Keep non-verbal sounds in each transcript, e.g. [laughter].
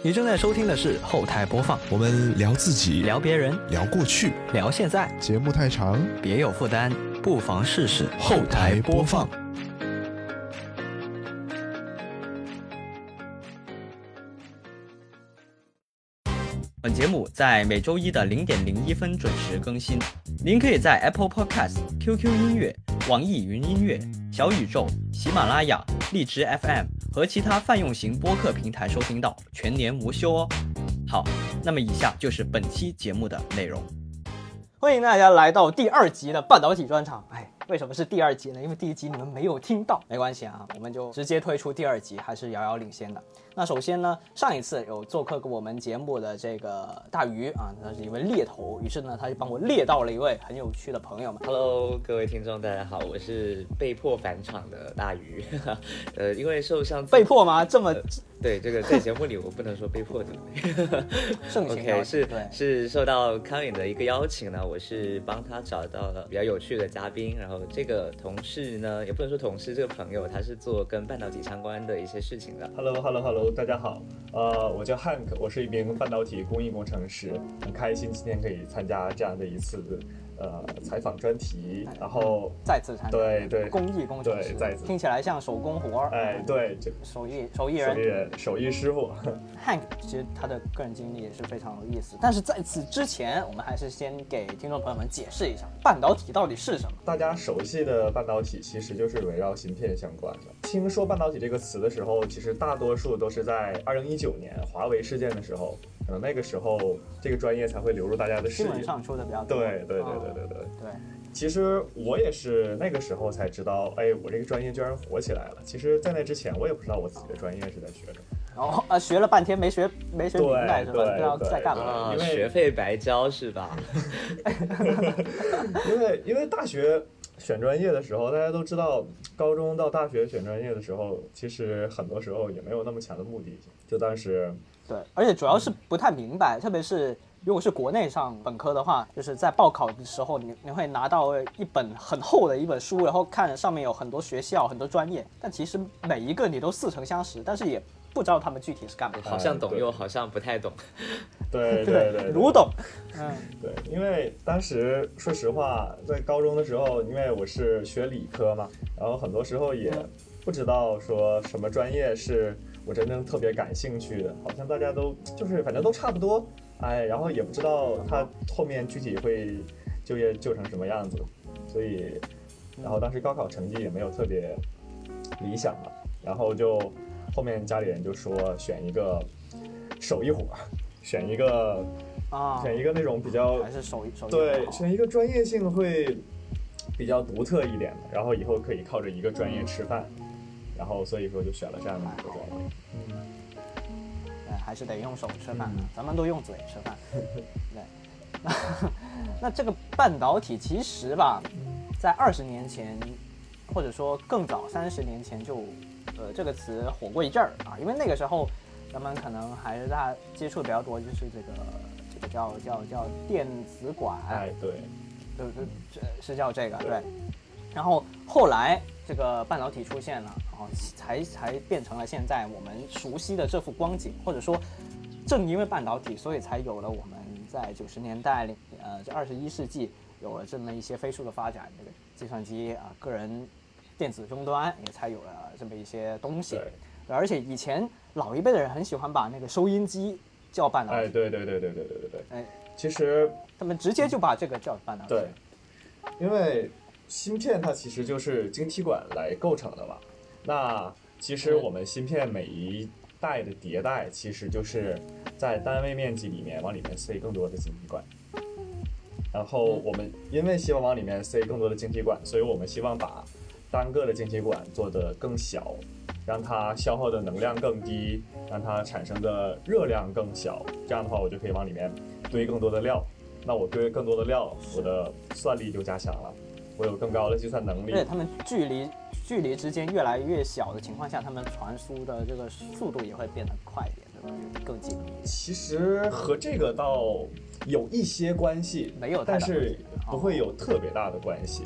你正在收听的是后台播放，我们聊自己，聊别人，聊过去，聊现在，节目太长，别有负担，不妨试试后台播放。本节目在每周一的零点零一分准时更新，您可以在 Apple Podcast、QQ 音乐、网易云音乐、小宇宙、喜马拉雅、荔枝 FM 和其他泛用型播客平台收听到，全年无休哦。好，那么以下就是本期节目的内容。欢迎大家来到第二集的半导体专场。哎，为什么是第二集呢？因为第一集你们没有听到，没关系啊，我们就直接推出第二集，还是遥遥领先的。那首先呢，上一次有做客过我们节目的这个大鱼啊，他是一位猎头，于是呢，他就帮我猎到了一位很有趣的朋友们。Hello，各位听众，大家好，我是被迫返场的大鱼。[laughs] 呃，因为受上次被迫吗？这么对这个在节目里我不能说被迫的。[laughs] [laughs] OK，是对是受到康颖的一个邀请呢，我是帮他找到了比较有趣的嘉宾，然后这个同事呢，也不能说同事，这个朋友他是做跟半导体相关的一些事情的。Hello，Hello，Hello，大家好，呃，我叫 Hank，我是一名半导体工艺工程师，很开心今天可以参加这样的一次呃采访专题，然后再次参加对对，工艺工程师，对再次。听起来像手工活儿，哎对，这手艺手艺人。手艺人手艺师傅，[laughs] Hank 其实他的个人经历也是非常有意思，但是在此之前，我们还是先给听众朋友们解释一下半导体到底是什么。大家熟悉的半导体其实就是围绕芯片相关的。听说半导体这个词的时候，其实大多数都是在二零一九年华为事件的时候，可能那个时候这个专业才会流入大家的视野。新闻上说的比较多。对对对啊对对对。对，其实我也是那个时候才知道，哎，我这个专业居然火起来了。其实，在那之前，我也不知道我自己的专业是在学什么。然后啊，学了半天没学没学明白是吧？不知道在干嘛。啊，因为学费白交是吧？[laughs] 因为因为大学选专业的时候，大家都知道，高中到大学选专业的时候，其实很多时候也没有那么强的目的性。就当时，对，而且主要是不太明白，特别是如果是国内上本科的话，就是在报考的时候，你你会拿到一本很厚的一本书，然后看上面有很多学校、很多专业，但其实每一个你都似曾相识，但是也不知道他们具体是干嘛。好像懂又好像不太懂。[laughs] 对对 [laughs] 对，如懂。嗯，对，因为当时说实话，在高中的时候，因为我是学理科嘛，然后很多时候也不知道说什么专业是我真正特别感兴趣的，好像大家都就是反正都差不多，哎，然后也不知道他后面具体会就业就成什么样子，所以，然后当时高考成绩也没有特别理想嘛，然后就后面家里人就说选一个手艺活儿，[laughs] 选一个。啊，选一个那种比较还是手艺手艺对，选一个专业性会比较独特一点的，然后以后可以靠着一个专业吃饭，然后所以说就选了这样的一个专业。对，还是得用手吃饭，嗯咱们都用嘴吃饭。[laughs] 对，那 [laughs] 那这个半导体其实吧，在二十年前，或者说更早三十年前就，呃，这个词火过一阵儿啊，因为那个时候咱们可能还是大家接触比较多，就是这个这个叫叫叫电子管，哎，对，对对，这是叫这个对。然后后来这个半导体出现了，然后才才变成了现在我们熟悉的这幅光景，或者说，正因为半导体，所以才有了我们在九十年代，呃，这二十一世纪有了这么一些飞速的发展，这个计算机啊，个人电子终端也才有了这么一些东西。而且以前老一辈的人很喜欢把那个收音机叫半导哎，对对对对对对对对。哎，其实他们直接就把这个叫半导体。对，因为芯片它其实就是晶体管来构成的嘛。那其实嗯我们芯片每一代的迭代，其实就是在单位面积里面往里面塞更多的晶体管。然后我们因为希望往里面塞更多的晶体管，所以我们希望把单个的晶体管做得更小，让它消耗的能量更低，让它产生的热量更小。这样的话，我就可以往里面堆更多的料。那我堆更多的料，我的算力就加强了，我有更高的计算能力而。且它们距离距离之间越来越小的情况下，它们传输的这个速度也会变得快一点，对吧？更紧密。其实和这个倒有一些关系，没有但是不会有特别大的关系，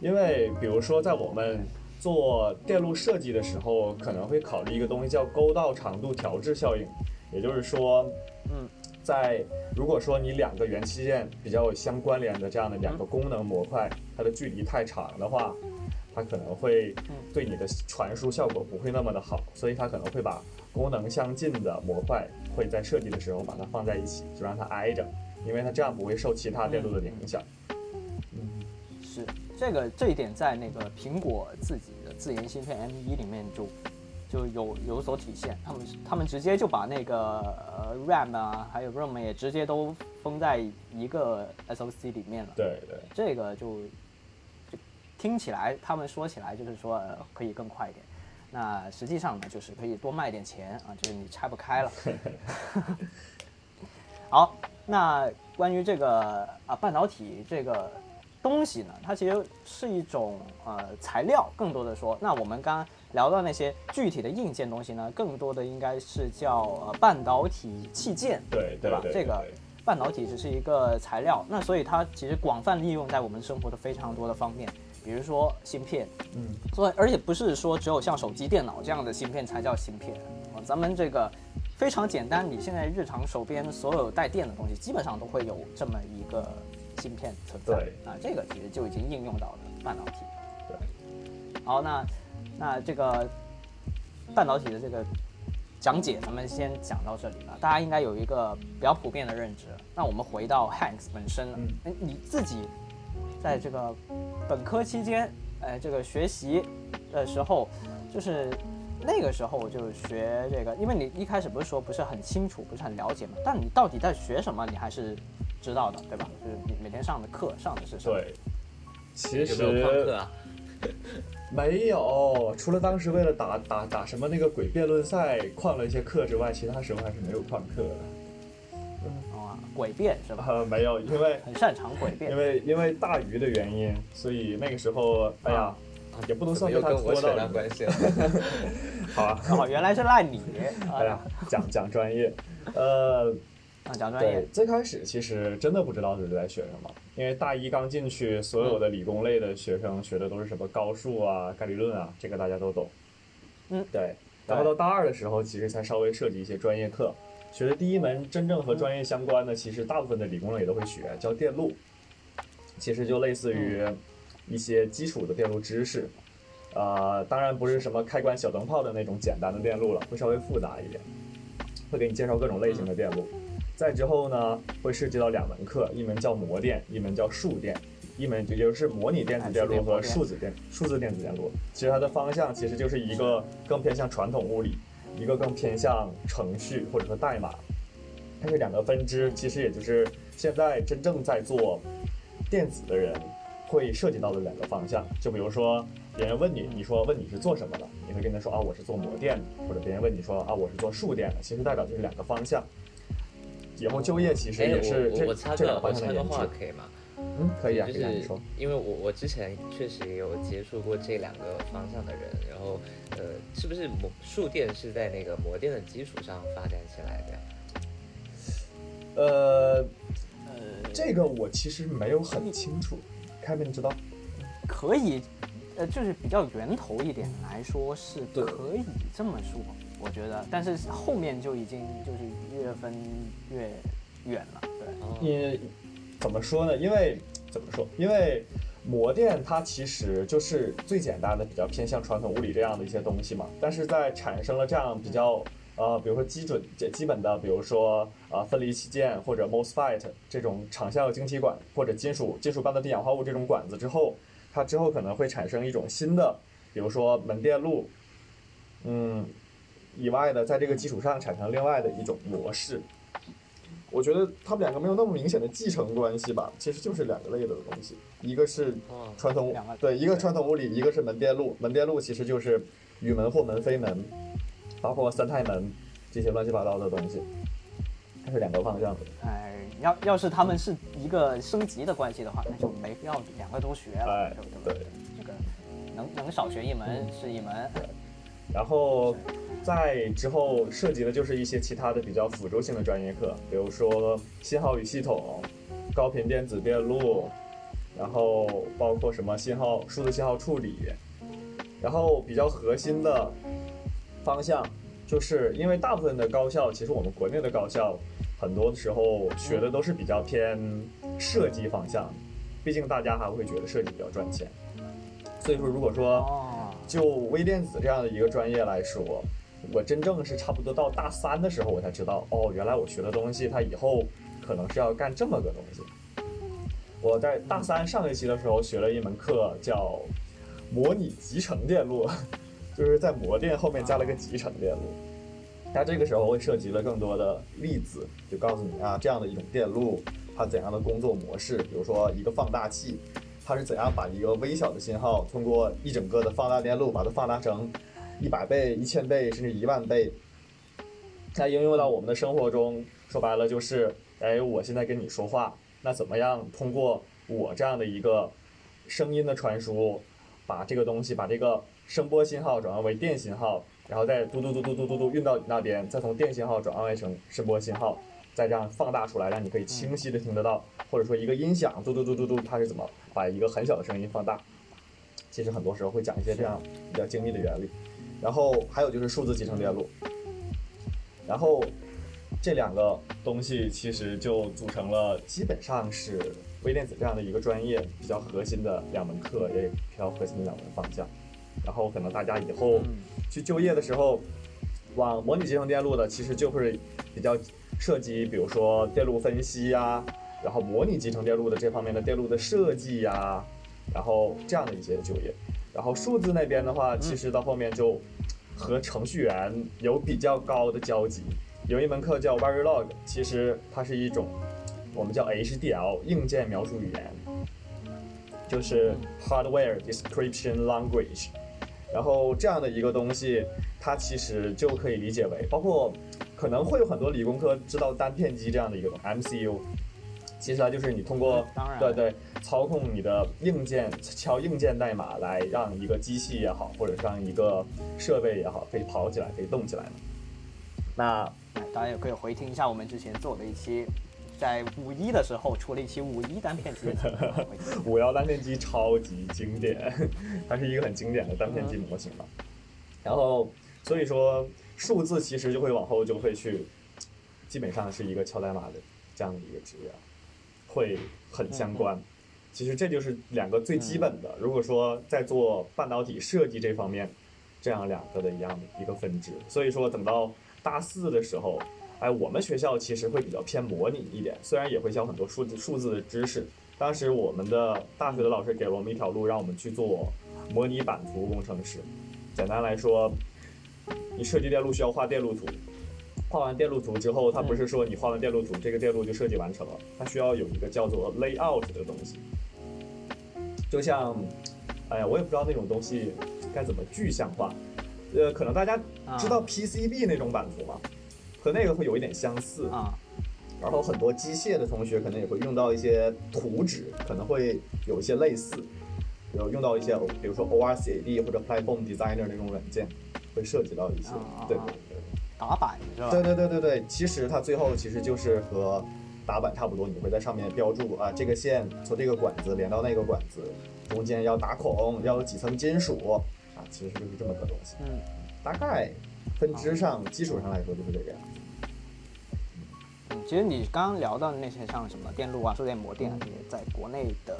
因为比如说在我们做电路设计的时候，可能会考虑一个东西叫沟道长度调制效应，也就是说，嗯，在如果说你两个元器件比较有相关联的这样的两个功能模块，它的距离太长的话，它可能会嗯对你的传输效果不会那么的好，所以它可能会把功能相近的模块会在设计的时候把它放在一起，就让它挨着，因为它这样不会受其他电路的影响。嗯。是这个这一点在那个苹果自己的自研芯片 M1 里面就就有有所体现，他们他们直接就把那个呃 RAM 啊，还有 ROM 也直接都封在一个 SoC 里面了。对对。这个就就听起来，他们说起来就是说、呃、可以更快一点，那实际上呢，就是可以多卖点钱啊，就是你拆不开了。[laughs] 好，那关于这个啊半导体这个东西呢，它其实是一种呃材料，更多的说，那我们刚刚聊到那些具体的硬件东西呢，更多的应该是叫呃半导体器件，对对吧？这个半导体只是一个材料，那所以它其实广泛利用在我们生活的非常多的方面，比如说芯片，嗯，所以而且不是说只有像手机、电脑这样的芯片才叫芯片啊，咱们这个非常简单，你现在日常手边所有带电的东西，基本上都会有这么一个芯片存在对啊，这个其实就已经应用到了半导体。对，好，那那这个半导体的这个讲解，咱们先讲到这里了。大家应该有一个比较普遍的认知。那我们回到 Hanks 本身了，嗯哎、你自己在这个本科期间，呃，这个学习的时候，就是那个时候我就学这个，因为你一开始不是说不是很清楚，不是很了解嘛，但你到底在学什么，你还是知道的，对吧？就是你每天上的课上的是什么？对，其实没有旷课啊？[laughs] 没有，除了当时为了打打打什么那个鬼辩论赛旷了一些课之外，其他时候还是没有旷课的。啊，诡辩是吧？呃，没有，因为很擅长诡辩因。为因为大鱼的原因，所以那个时候，哎呀，也不能算被他跟我扯上。关系了？[laughs] 好啊，哦，原来是赖你。[laughs] 哎呀，讲讲专业，呃，啊，讲专业，，最开始其实真的不知道自己在学什么，因为大一刚进去，所有的理工类的学生学的都是什么高数啊、概率论啊，这个大家都懂。嗯，对。然后到大二的时候，其实才稍微涉及一些专业课，学的第一门真正和专业相关的，其实大部分的理工类也都会学，叫电路，其实就类似于一些基础的电路知识。呃，当然不是什么开关小灯泡的那种简单的电路了，会稍微复杂一点，会给你介绍各种类型的电路。再之后呢，会涉及到两门课，一门叫模电，一门叫数电。一门也就是模拟电子电路和数字电数字电子电路。其实它的方向其实就是一个更偏向传统物理，一个更偏向程序或者说代码。它是两个分支，其实也就是现在真正在做电子的人会涉及到的两个方向。就比如说别人问你，你说问你是做什么的，你会跟他说啊我是做模电的，或者别人问你说啊我是做数电的，其实代表就是两个方向。以后就业其实哎，也是这这两个方向的。话可以吗？嗯，可以啊，就是可以啊，你说。因为我我之前确实也有接触过这两个方向的人，然后呃，是不是模数电是在那个模电的基础上发展起来的呀？呃，呃，这个我其实没有很清楚，知道？可以，呃，就是比较源头一点来说是可以这么说，我觉得，但是后面就已经就是越分越远了，对。哦，因怎么说呢？因为怎么说？因为模电它其实就是最简单的，比较偏向传统物理这样的一些东西嘛。但是在产生了这样比较呃，比如说基准基本的，比如说呃分离器件或者 MOSFET 这种场效晶体管或者金属金属半导体氧化物这种管子之后，它之后可能会产生一种新的，比如说门电路，嗯，以外的，在这个基础上产生另外的一种模式。我觉得它们两个没有那么明显的继承关系吧，其实就是两个类的东西，一个是哦传统两个对，一个传统物理，一个是门电路。门电路其实就是与门或门非门，包括三态门这些乱七八糟的东西，它是两个方向的。哎，要要是他们是一个升级的关系的话，那就没必要两个都学了，哎对不对？对这个能能少学一门是一门，然后在之后涉及的就是一些其他的比较辅助性的专业课，比如说信号与系统、高频电子电路，然后包括什么信号、数字信号处理，然后比较核心的方向就是因为大部分的高校，其实我们国内的高校，很多时候学的都是比较偏设计方向，毕竟大家还会觉得设计比较赚钱。所以说，如果说哦，就微电子这样的一个专业来说，我真正是差不多到大三的时候，我才知道，哦，原来我学的东西，它以后可能是要干这么个东西。我在大三上学期的时候学了一门课叫模拟集成电路，就是在模电后面加了个集成电路。它这个时候会涉及了更多的例子，就告诉你啊，这样的一种电路它怎样的工作模式，比如说一个放大器，它是怎样把一个微小的信号通过一整个的放大电路把它放大成一百倍、一千倍甚至一万倍。那应用到我们的生活中，说白了就是，哎，我现在跟你说话，那怎么样通过我这样的一个声音的传输，把这个东西把这个声波信号转换为电信号，然后再嘟嘟嘟嘟嘟嘟嘟运到你那边，再从电信号转换为成声波信号，再这样放大出来，让你可以清晰的听得到，或者说一个音响嘟嘟嘟嘟嘟，它是怎么把一个很小的声音放大？其实很多时候会讲一些这样比较精密的原理，然后还有就是数字集成电路，然后这两个东西其实就组成了基本上是微电子这样的一个专业比较核心的两门课，也比较核心的两门方向。然后可能大家以后去就业的时候，往模拟集成电路的其实就会比较涉及，比如说电路分析呀、然后模拟集成电路的这方面的电路的设计呀、然后这样的一些就业。然后数字那边的话，其实到后面就和程序员有比较高的交集。有一门课叫 Verilog，其实它是一种我们叫 HDL 硬件描述语言，就是 Hardware Description Language。然后这样的一个东西，它其实就可以理解为，包括可能会有很多理工科知道单片机这样的一个东西 MCU，其实它就是你通过当然对对操控你的硬件敲硬件代码来让一个机器也好，或者是让一个设备也好，可以跑起来，可以动起来嘛。那哎大家也可以回听一下我们之前做的一期，在五一的时候出了一期五一单片机 [laughs] 五幺单片机超级经典，它是一个很经典的单片机模型嘛。然后所以说数字其实就会往后就会去，基本上是一个敲代码的这样的一个职业，会很相关。其实这就是两个最基本的。如果说在做半导体设计这方面，这样两个的一样的一个分支。所以说等到大四的时候，哎，我们学校其实会比较偏模拟一点，虽然也会教很多数字数字的知识。当时我们的大学的老师给了我们一条路，让我们去做模拟版图工程师。简单来说，你设计电路需要画电路图，画完电路图之后，它不是说你画完电路图，这个电路就设计完成了，它需要有一个叫做 layout 的东西。就像，哎呀，我也不知道那种东西该怎么具象化。呃，可能大家知道 PCB 那种版图吗？和那个会有一点相似。啊，然后很多机械的同学可能也会用到一些图纸，可能会有一些类似，有用到一些，比如说 ORCAD 或者 Platform Designer 那种软件，会涉及到一些对对对打板是吧？对对对对对，其实它最后其实就是和打板差不多，你会在上面标注啊，这个线从这个管子连到那个管子，中间要打孔，要有几层金属啊，其实就是这么个东西，嗯，大概分支上基础上来说就是这个样子。嗯，其实你刚刚聊到的那些像什么电路啊、数电模电啊这些，在国内的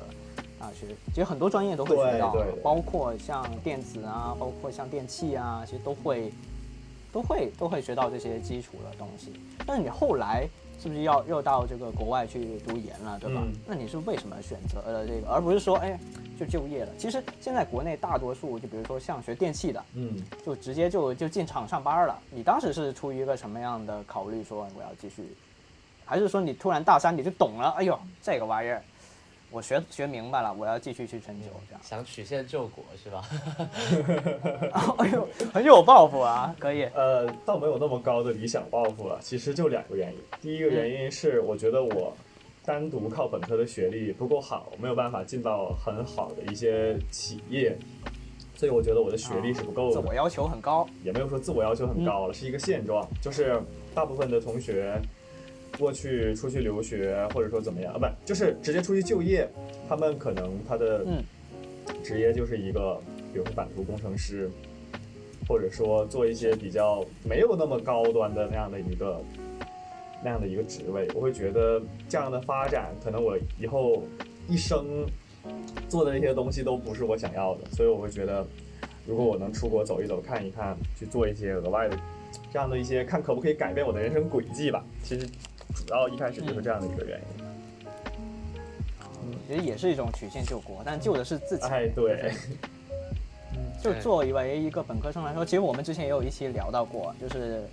大学，其实很多专业都会学到包括像电子啊，包括像电器啊，其实都会都会都会学到这些基础的东西。但是你后来是不是要又到这个国外去读研了，对吧？嗯那你是为什么选择了这个，而不是说哎就就业了？其实现在国内大多数，就比如说像学电器的，嗯，就直接就就进厂上班了。你当时是出于一个什么样的考虑，说我要继续，还是说你突然大三你就懂了？哎呦，这个玩意儿，我学学明白了，我要继续去深究，这样。想曲线救国是吧？[laughs] 哎呦，很有抱负啊，可以。呃，倒没有那么高的理想抱负了。其实就两个原因。第一个原因是，我觉得我单独靠本科的学历不够好，没有办法进到很好的一些企业，所以我觉得我的学历是不够的。自我要求很高。也没有说自我要求很高了，是一个现状，就是大部分的同学过去出去留学，或者说怎么样啊，不就是直接出去就业，他们可能他的嗯职业就是一个，比如说版图工程师，或者说做一些比较没有那么高端的那样的一个那样的一个职位，我会觉得这样的发展可能我以后一生做的那些东西都不是我想要的，所以我会觉得，如果我能出国走一走、看一看，去做一些额外的这样的一些，看可不可以改变我的人生轨迹吧。其实主要一开始就是这样的一个原因。其实也是一种曲线救国，但救的是自己。哎，对，就作为一个本科生来说，其实我们之前也有一期聊到过，就是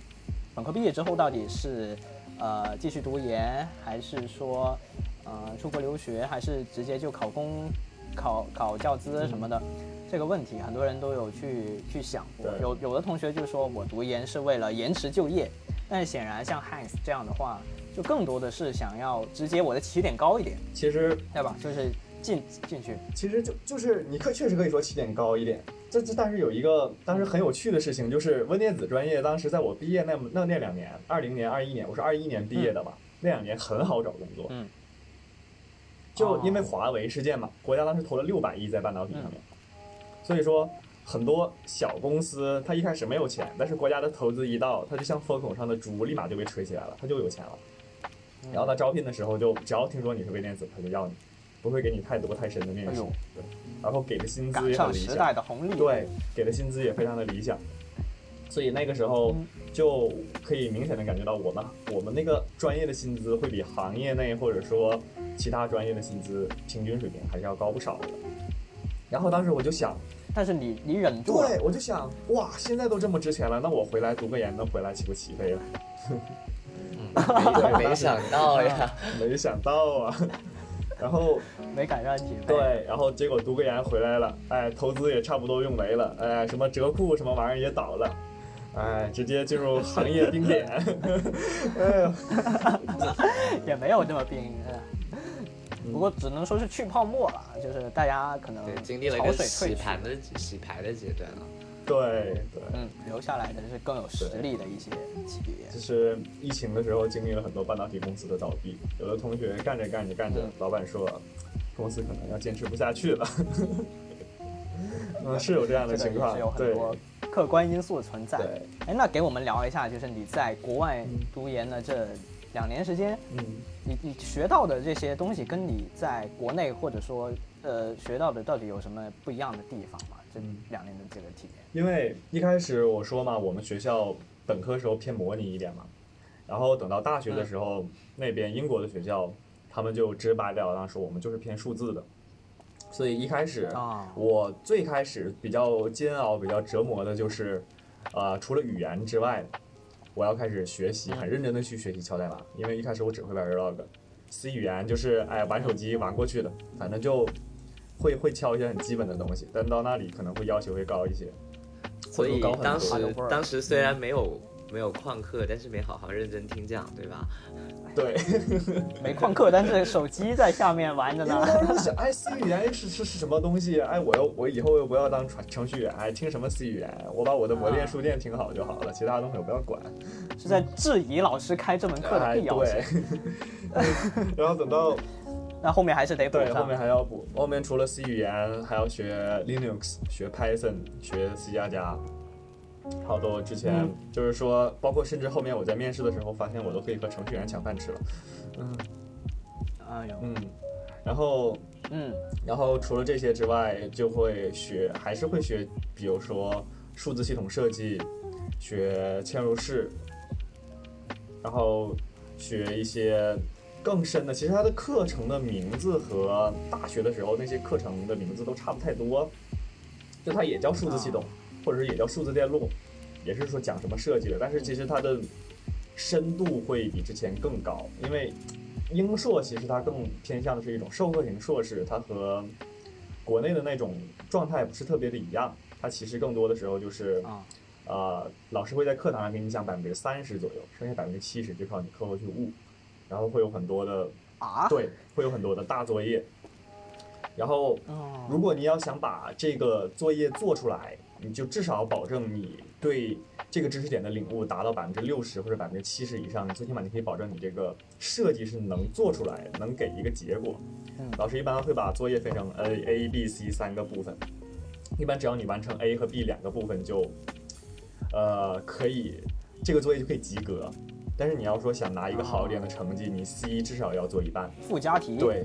本科毕业之后到底是呃继续读研，还是说呃出国留学，还是直接就考公、考考教资什么的，这个问题很多人都有去去想过。有有的同学就说我读研是为了延迟就业，但是显然像 Hans 这样的话，就更多的是想要直接我的起点高一点，其实对吧？就是进进去。其实就就是你可确实可以说起点高一点，这这但是有一个当时很有趣的事情，就是温电子专业当时在我毕业那那那两年，二零年、二一年，我是二一年毕业的嘛，那两年很好找工作，嗯，就因为华为事件嘛，国家当时投了六百亿在半导体上面，所以说很多小公司它一开始没有钱，但是国家的投资一到，它就像风口上的猪，立马就被吹起来了，它就有钱了。然后他招聘的时候就只要听说你是微电子，他就要你，不会给你太多太深的面试对，然后给的薪资也很理想。上时代，的红利。对，给的薪资也非常的理想，所以那个时候嗯。就可以明显的感觉到我们我们那个专业的薪资会比行业内或者说其他专业的薪资平均水平还是要高不少的。然后当时我就想，但是你你忍住了，对我就想，哇，现在都这么值钱了，那我回来读个研能回来岂不起飞了？没没想到呀，没想到啊。然后没赶上起飞。对，然后结果读个研回来了，哎，投资也差不多用没了，哎，什么折库什么玩意儿也倒了，哎，直接进入行业冰点，[laughs] 哎呦，也没有这么冰。不过只能说是去泡沫了，就是大家可能对，经历了一个洗盘的洗牌的阶段啊。对对，嗯，留下来的是更有实力的一些企业。就是疫情的时候经历了很多半导体公司的倒闭，有的同学干着干着干着嗯，老板说公司可能要坚持不下去了，嗯，是有这样的情况是有，很对多客观因素存在。对，哎，那给我们聊一下，就是你在国外嗯读研的这两年时间，嗯。你你学到的这些东西，跟你在国内或者说呃学到的到底有什么不一样的地方吗？这嗯两年的这个体验。因为一开始我说嘛，我们学校本科时候偏模拟一点嘛，然后等到大学的时候，那边英国的学校，他们就直白了当说我们就是偏数字的，所以一开始啊我最开始比较煎熬、比较折磨的就是，呃，除了语言之外，我要开始学习，很认真的去学习敲代码，因为一开始我只会玩 Verilog。C 语言就是哎玩手机玩过去的，反正就会会敲一些很基本的东西，但到那里可能会要求会高一些，所以当。时当时虽然没有没有旷课，但是没好好认真听讲，对吧？对，[laughs] 没旷课，但是手机在下面玩着呢。哎，C 语言是是是什么东西？哎，我又我以后又不要当程程序员，哎，听什么 C 语言？我把我的魔电书店听好就好了，其他东西我不要管。是在质疑老师开这门课的哎，必要性。对。[laughs] [laughs] 然后等到那后面还是得补对后。面还要补，后面除了 C 语言，还要学 Linux、学 Python、学 C 加加。好多之前嗯就是说，包括甚至后面我在面试的时候，发现我都可以和程序员抢饭吃了。嗯哎呦，嗯，然后嗯，然后除了这些之外，就会学，还是会学，比如说数字系统设计，学嵌入式，然后学一些更深的。其实它的课程的名字和大学的时候那些课程的名字都差不太多，就它也叫数字系统，或者是也叫数字电路，也是说讲什么设计的，但是其实它的深度会比之前更高，因为英硕其实它更偏向的是一种授课型硕士，它和国内的那种状态不是特别的一样，它其实更多的时候就是啊，呃，老师会在课堂上给你讲百分之三十左右，剩下百分之七十就靠你课后去悟，然后会有很多的啊，对，会有很多的大作业，然后哦，如果你要想把这个作业做出来，你就至少保证你对这个知识点的领悟达到百分之六十或者百分之七十以上，你最起码你可以保证你这个设计是能做出来，能给一个结果。嗯老师一般会把作业分成 A、A、B、C 三个部分，一般只要你完成 A 和 B 两个部分就呃，可以这个作业就可以及格。但是你要说想拿一个好一点的成绩，你 C 至少要做一半。附加题。对，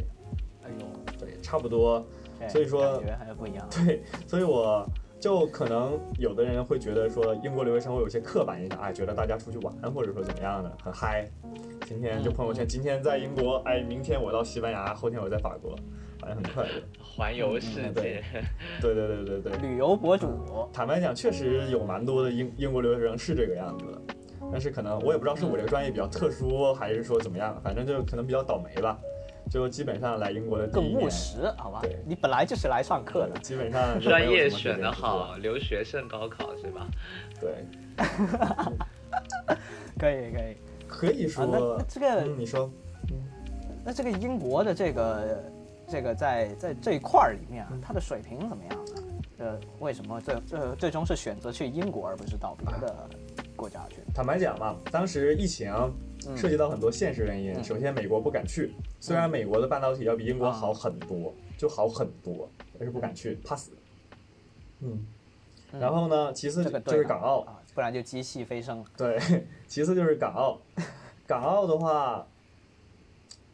哎呦，对，差不多。哎所以说感觉还是不一样。对，所以我就可能有的人会觉得说英国留学生会有些刻板印象，哎，觉得大家出去玩或者说怎么样的很嗨。今天就朋友圈，今天在英国，哎，明天我到西班牙，后天我在法国，好像很快乐。环游世嗯界，对对对对对。旅游博主，坦白讲，确实有蛮多的英英国留学生是这个样子的，但是可能我也不知道是我这个专业比较特殊，还是说怎么样，反正就可能比较倒霉吧。就基本上来英国的更务，实，好吧对？你本来就是来上课的。基本上专业选得特别不错好，留学胜高考是吧？对，[laughs] 可以可以。可以啊，那说那，这个嗯，你说，那这个英国的这个这个在在这一块儿里面啊，嗯它的水平怎么样呢？呃，为什么最最最终是选择去英国而不是到别的国家去？坦白讲嘛，当时疫情嗯涉及到很多现实原因。嗯首先，美国不敢去，虽然美国的半导体要比英国啊好很多，就好很多，但是不敢去，怕死。嗯，嗯然后呢，其次就是港澳，啊，不然就机器飞升了。对，[laughs] 其次就是港澳。港澳的话，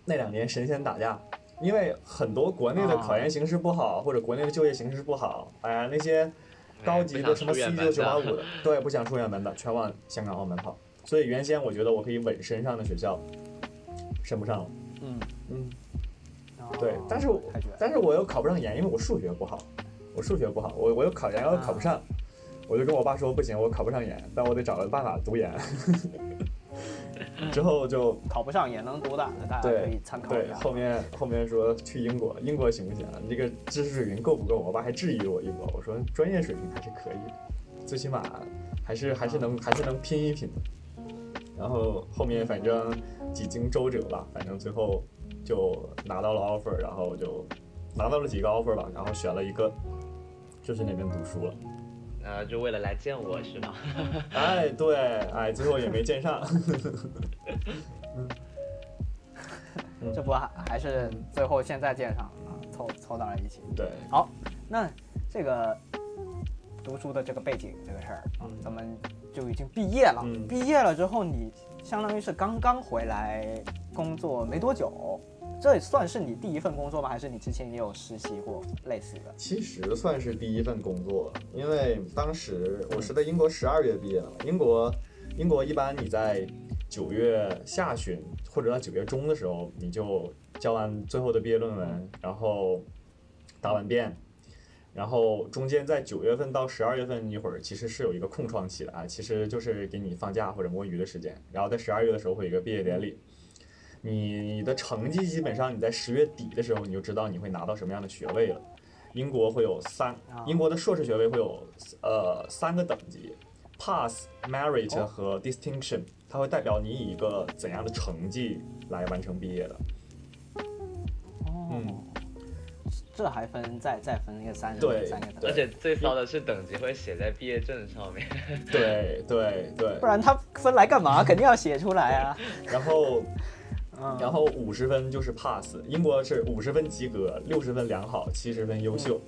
那两年神仙打架，因为很多国内的啊考研形势不好，或者国内的就业形势不好，哎呀，那些高级的什么不 C 想出远门九九八的五的，对，不想出远门的，全往香港、澳门跑。所以原先我觉得我可以稳升上的学校，升不上了。嗯，对，但是。但是我又考不上研，因为我数学不好，我数学不好，我我又考研又考不上，我就跟我爸说不行，我考不上研，但我得找个办法读研。[laughs] [laughs] 之后就考不上也能读的，大家可以参考一对，下。后面后面说去英国，英国行不行？你这个知识水平够不够？我爸还质疑我英国，我说专业水平还是可以的，最起码还是还是能还是能拼一拼的。然后后面反正几经周折吧，反正最后就拿到了 offer，然后就拿到了几个 offer 吧，然后选了一个，就是那边读书了。呃，就为了来见我是吗？[laughs] 哎，对，哎，最后也没见上。[laughs] 这不还还是最后现在见上啊，凑凑到了一起。对，好，那这个读书的这个背景这个事儿啊嗯，咱们就已经毕业了。嗯毕业了之后，你相当于是刚刚回来工作没多久，这算是你第一份工作吗？还是你之前也有实习过类似的？其实算是第一份工作，因为当时我是在英国十二月毕业的嘛。英国，英国一般你在九月下旬或者到九月中的时候，你就交完最后的毕业论文，然后答完辩，然后中间在九月份到十二月份一会儿，其实是有一个空窗期的啊，其实就是给你放假或者摸鱼的时间。然后在十二月的时候会有一个毕业典礼，你的成绩基本上你在十月底的时候你就知道你会拿到什么样的学位了。英国会有三啊，英国的硕士学位会有呃三个等级，Pass、Merit 哦和 Distinction，它会代表你以一个怎样的成绩来完成毕业的。哦，嗯这还分再再分一个三对三个等对而且最骚的是等级会写在毕业证上面。对对对不，然他分来干嘛？肯定要写出来啊。然后嗯，然后五十分就是 pass，英国是五十分及格，六十分良好，七十分优秀，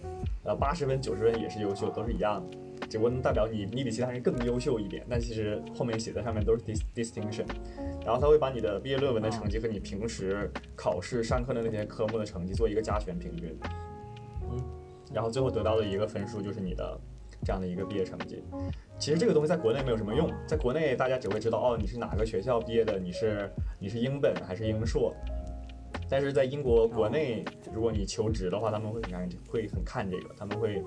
呃，八十分、九十分也是优秀，都是一样的，只不过能代表你你比其他人更优秀一点，但其实后面写在上面都是 dis distinction，然后他会把你的毕业论文的成绩和你平时考试上课的那些科目的成绩做一个加权平均，嗯，然后最后得到的一个分数就是你的这样的一个毕业成绩。其实这个东西在国内没有什么用，在国内大家只会知道哦，你是哪个学校毕业的，你是你是英本还是英硕。但是在英国国内，如果你求职的话，他们会很看会很看这个，他们会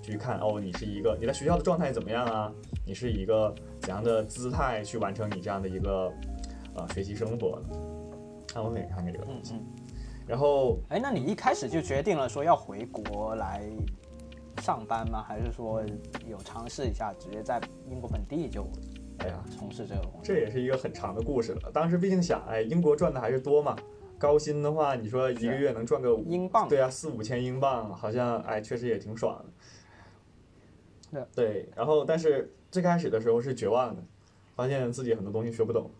去看哦，你是一个你在学校的状态怎么样啊？你是一个怎样的姿态去完成你这样的一个呃学习生活？他们会很看这个东西。然后哎，那你一开始就决定了说要回国来上班吗？还是说有尝试一下，直接在英国本地就哎呀，从事这个工作？这也是一个很长的故事了。当时毕竟想，哎，英国赚的还是多嘛，高薪的话，你说一个月能赚个英镑对啊，四五千英镑，好像哎，确实也挺爽的。对对，然后但是最开始的时候是绝望的，发现自己很多东西学不懂。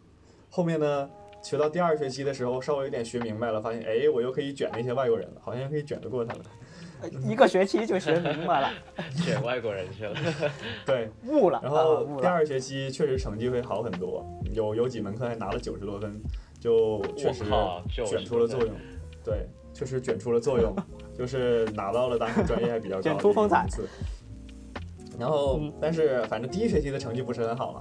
后面呢，学到第二学期的时候，稍微有点学明白了，发现哎，我又可以卷那些外国人了，好像可以卷得过他们。呃 [laughs] 一个学期就学明白了，卷外国人去了。对，悟了，然后。第二学期确实成绩会好很多，有有几门课还拿了九十多分，就确实我靠90卷出了作用。对，确实卷出了作用，[laughs] 就是拿到了当时专业还比较高的卷出风采。然后嗯，但是反正第一学期的成绩不是很好嘛，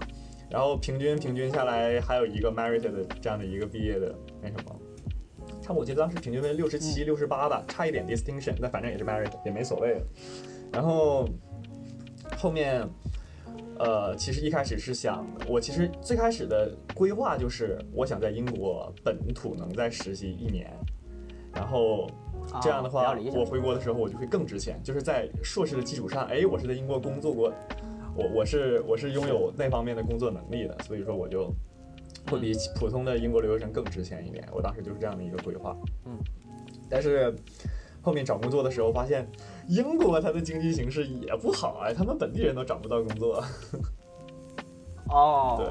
然后平均平均下来还有一个 merit 的这样的一个毕业的那什么，差不多我记得当时平均分六十七、六十八吧，差一点 distinction，但反正也是 merit，也没所谓的。然后后面，呃，其实一开始是想，我其实最开始的规划就是，我想在英国本土能再实习一年，然后这样的话，我回国的时候我就会更值钱，就是在硕士的基础上，哎，我是在英国工作过，我我是我是拥有那方面的工作能力的，所以说我就会比普通的英国留学生更值钱一点。我当时就是这样的一个规划。嗯，但是后面找工作的时候发现，英国它的经济形势也不好啊，他们本地人都找不到工作。[laughs] 哦，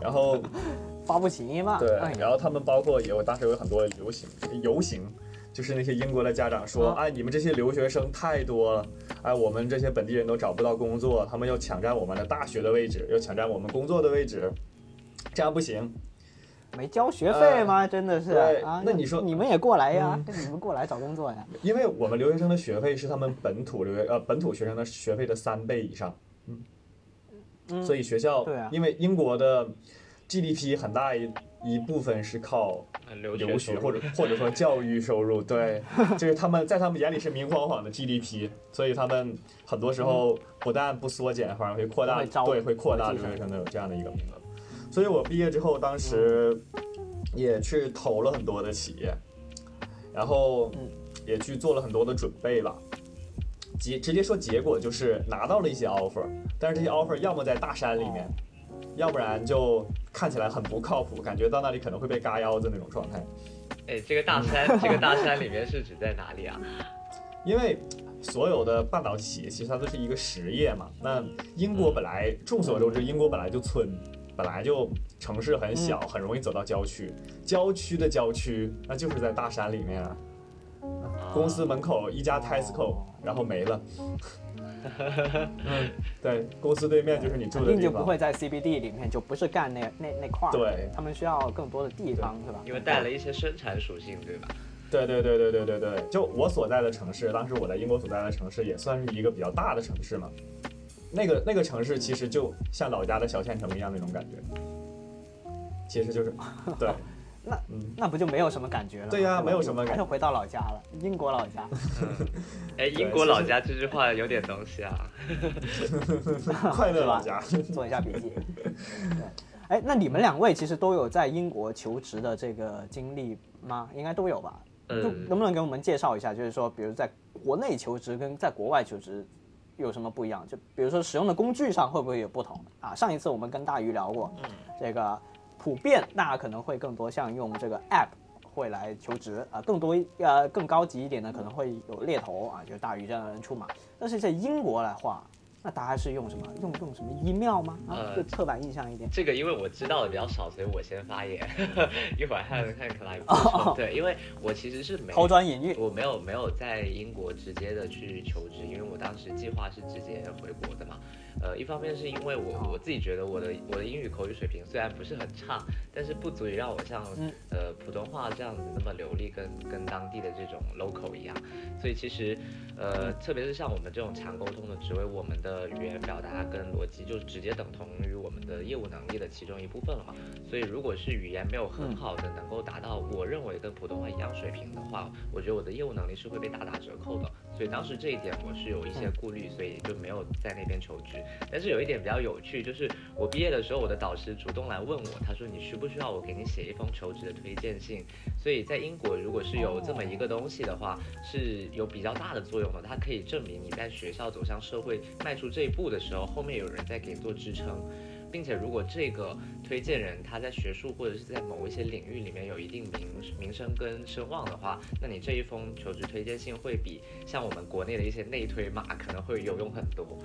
然后 [laughs] 发不起嘛。对哎，然后他们包括有当时有很多游行游行，就是那些英国的家长说，啊哎，你们这些留学生太多了，哎，我们这些本地人都找不到工作，他们要抢占我们的大学的位置，要抢占我们工作的位置，这样不行。没交学费吗？真的是啊。那你说你们也过来呀嗯？你们过来找工作呀？因为我们留学生的学费是他们本土留学呃本土学生的学费的三倍以上，嗯所以学校对啊因为英国的 GDP 很大一一部分是靠留留学学或者或者说教育收入，对，[laughs] 就是他们在他们眼里是明晃晃的 GDP，所以他们很多时候不但不缩减，反而会扩大，对，会扩大留学生的有这样的一个名额。所以我毕业之后，当时也去投了很多的企业，然后嗯。也去做了很多的准备吧。结直接说结果就是拿到了一些 offer，但是这些 offer 要么在大山里面，要不然就看起来很不靠谱，感觉到那里可能会被嘎腰子那种状态。哎，这个大山，这个大山里面是指在哪里啊？因为所有的半导体其实它都是一个实业嘛。那英国本来众所周知，英国本来就村，本来就城市很小，很容易走到郊区。郊区的郊区，那就是在大山里面啊。公司门口一家 Tesco，然后没了。嗯，[laughs] 对，公司对面就是你住的地方。定就不会在 CBD 里面，就不是干那那那块儿。对他们需要更多的地方，是吧？因为带了一些生产属性，对吧？对对对对对对对，就我所在的城市，当时我在英国所在的城市也算是一个比较大的城市嘛。那个那个城市其实就像老家的小县城一样那种感觉，其实就是对，那嗯，那不就没有什么感觉了对呀没有什么感觉还是回到老家了，英国老家。[laughs] 哎，英国老家这句话有点东西啊。[laughs] [laughs] 快乐老家。做一下笔记。对，哎，那你们两位其实都有在英国求职的这个经历吗？应该都有吧？就呃，能不能给我们介绍一下，就是说，比如在国内求职跟在国外求职有什么不一样？就比如说使用的工具上会不会有不同啊？上一次我们跟大鱼聊过，这个普遍大家可能会更多像用这个 app 会来求职啊，更多呃更高级一点的可能会有猎头啊，就是大鱼这样的人出马。但是在英国来话，那大家是用什么？用用什么 email 吗？啊，呃就刻板印象一点。这个因为我知道的比较少，所以我先发言，[laughs] 一会儿看看克莱补哦充。对，因为我其实是没抛砖引玉，我没有没有在英国直接的去求职，因为我当时计划是直接回国的嘛。呃，一方面是因为我我自己觉得我的我的英语口语水平虽然不是很差，但是不足以让我像、嗯呃普通话这样子那么流利，跟跟当地的这种 local 一样。所以其实呃，特别是像我们这种强沟通的职位，我们的语言表达跟逻辑就直接等同于我们的业务能力的其中一部分了嘛。所以如果是语言没有很好的能够达到我认为跟普通话一样水平的话，我觉得我的业务能力是会被大打折扣的。所以当时这一点我是有一些顾虑，所以就没有在那边求职。但是有一点比较有趣，就是我毕业的时候，我的导师主动来问我，他说你需不需要我给你写一封求职的推荐信？所以在英国，如果是有这么一个东西的话，是有比较大的作用的。它可以证明你在学校走向社会迈出这一步的时候，后面有人在给你做支撑。并且，如果这个推荐人他在学术或者是在某一些领域里面有一定名名声跟声望的话，那你这一封求职推荐信会比像我们国内的一些内推码可能会有用很多。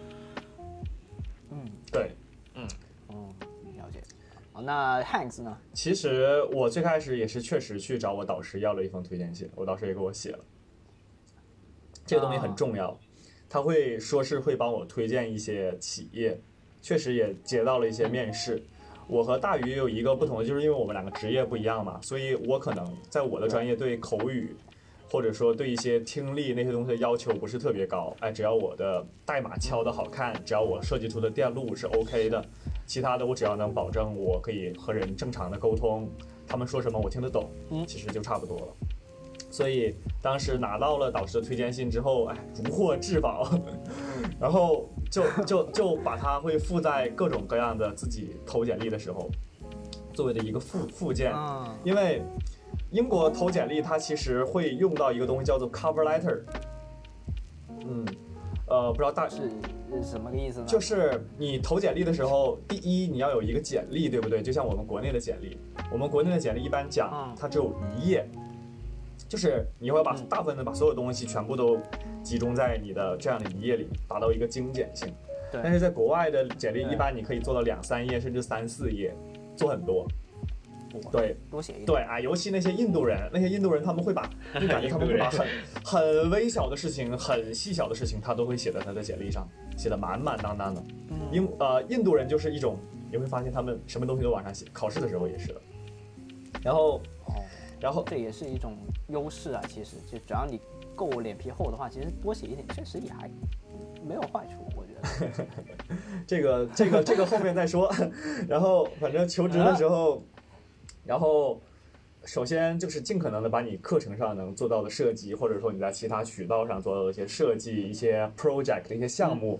嗯，对，嗯哦，了解。那 Hanks 呢？其实我最开始也是确实去找我导师要了一封推荐信，我导师也给我写了。这个东西很重要，他会说是会帮我推荐一些企业，确实也接到了一些面试。我和大鱼有一个不同的，就是因为我们两个职业不一样嘛，所以我可能在我的专业对口语，或者说对一些听力那些东西的要求不是特别高。哎，只要我的代码敲得好看，只要我设计出的电路是 OK 的，其他的我只要能保证我可以和人正常的沟通，他们说什么我听得懂，嗯其实就差不多了。所以当时拿到了导师的推荐信之后，哎，如获至宝，[laughs] 然后就就就把它会附在各种各样的自己投简历的时候，作为的一个附附件，嗯，因为英国投简历它其实会用到一个东西叫做 cover letter，嗯，呃，不知道大是是什么个意思呢？就是你投简历的时候，第一你要有一个简历，对不对？就像我们国内的简历，我们国内的简历一般讲嗯它只有一页，就是你会把嗯大部分的把所有东西全部都集中在你的这样的一页里，达到一个精简性。对但是在国外的简历一般你可以做到两三页甚至三四页，做很多。对多写一点。对啊，尤其那些印度人，那些印度人他们会把，就感觉 [laughs] 他们会把很很微小的事情、很细小的事情，他都会写在他的简历上，写的满满当当的。嗯英呃印度人就是一种，你会发现他们什么东西都往上写，考试的时候也是的。然后，哦，然后这也是一种优势啊。其实就只要你够脸皮厚的话，其实多写一点确实也还没有坏处，我觉得。[laughs] 这个这个这个后面再说。[laughs] 然后反正求职的时候，然后首先就是尽可能的把你课程上能做到的设计，或者说你在其他渠道上做到的一些设计、一些 project 的一些项目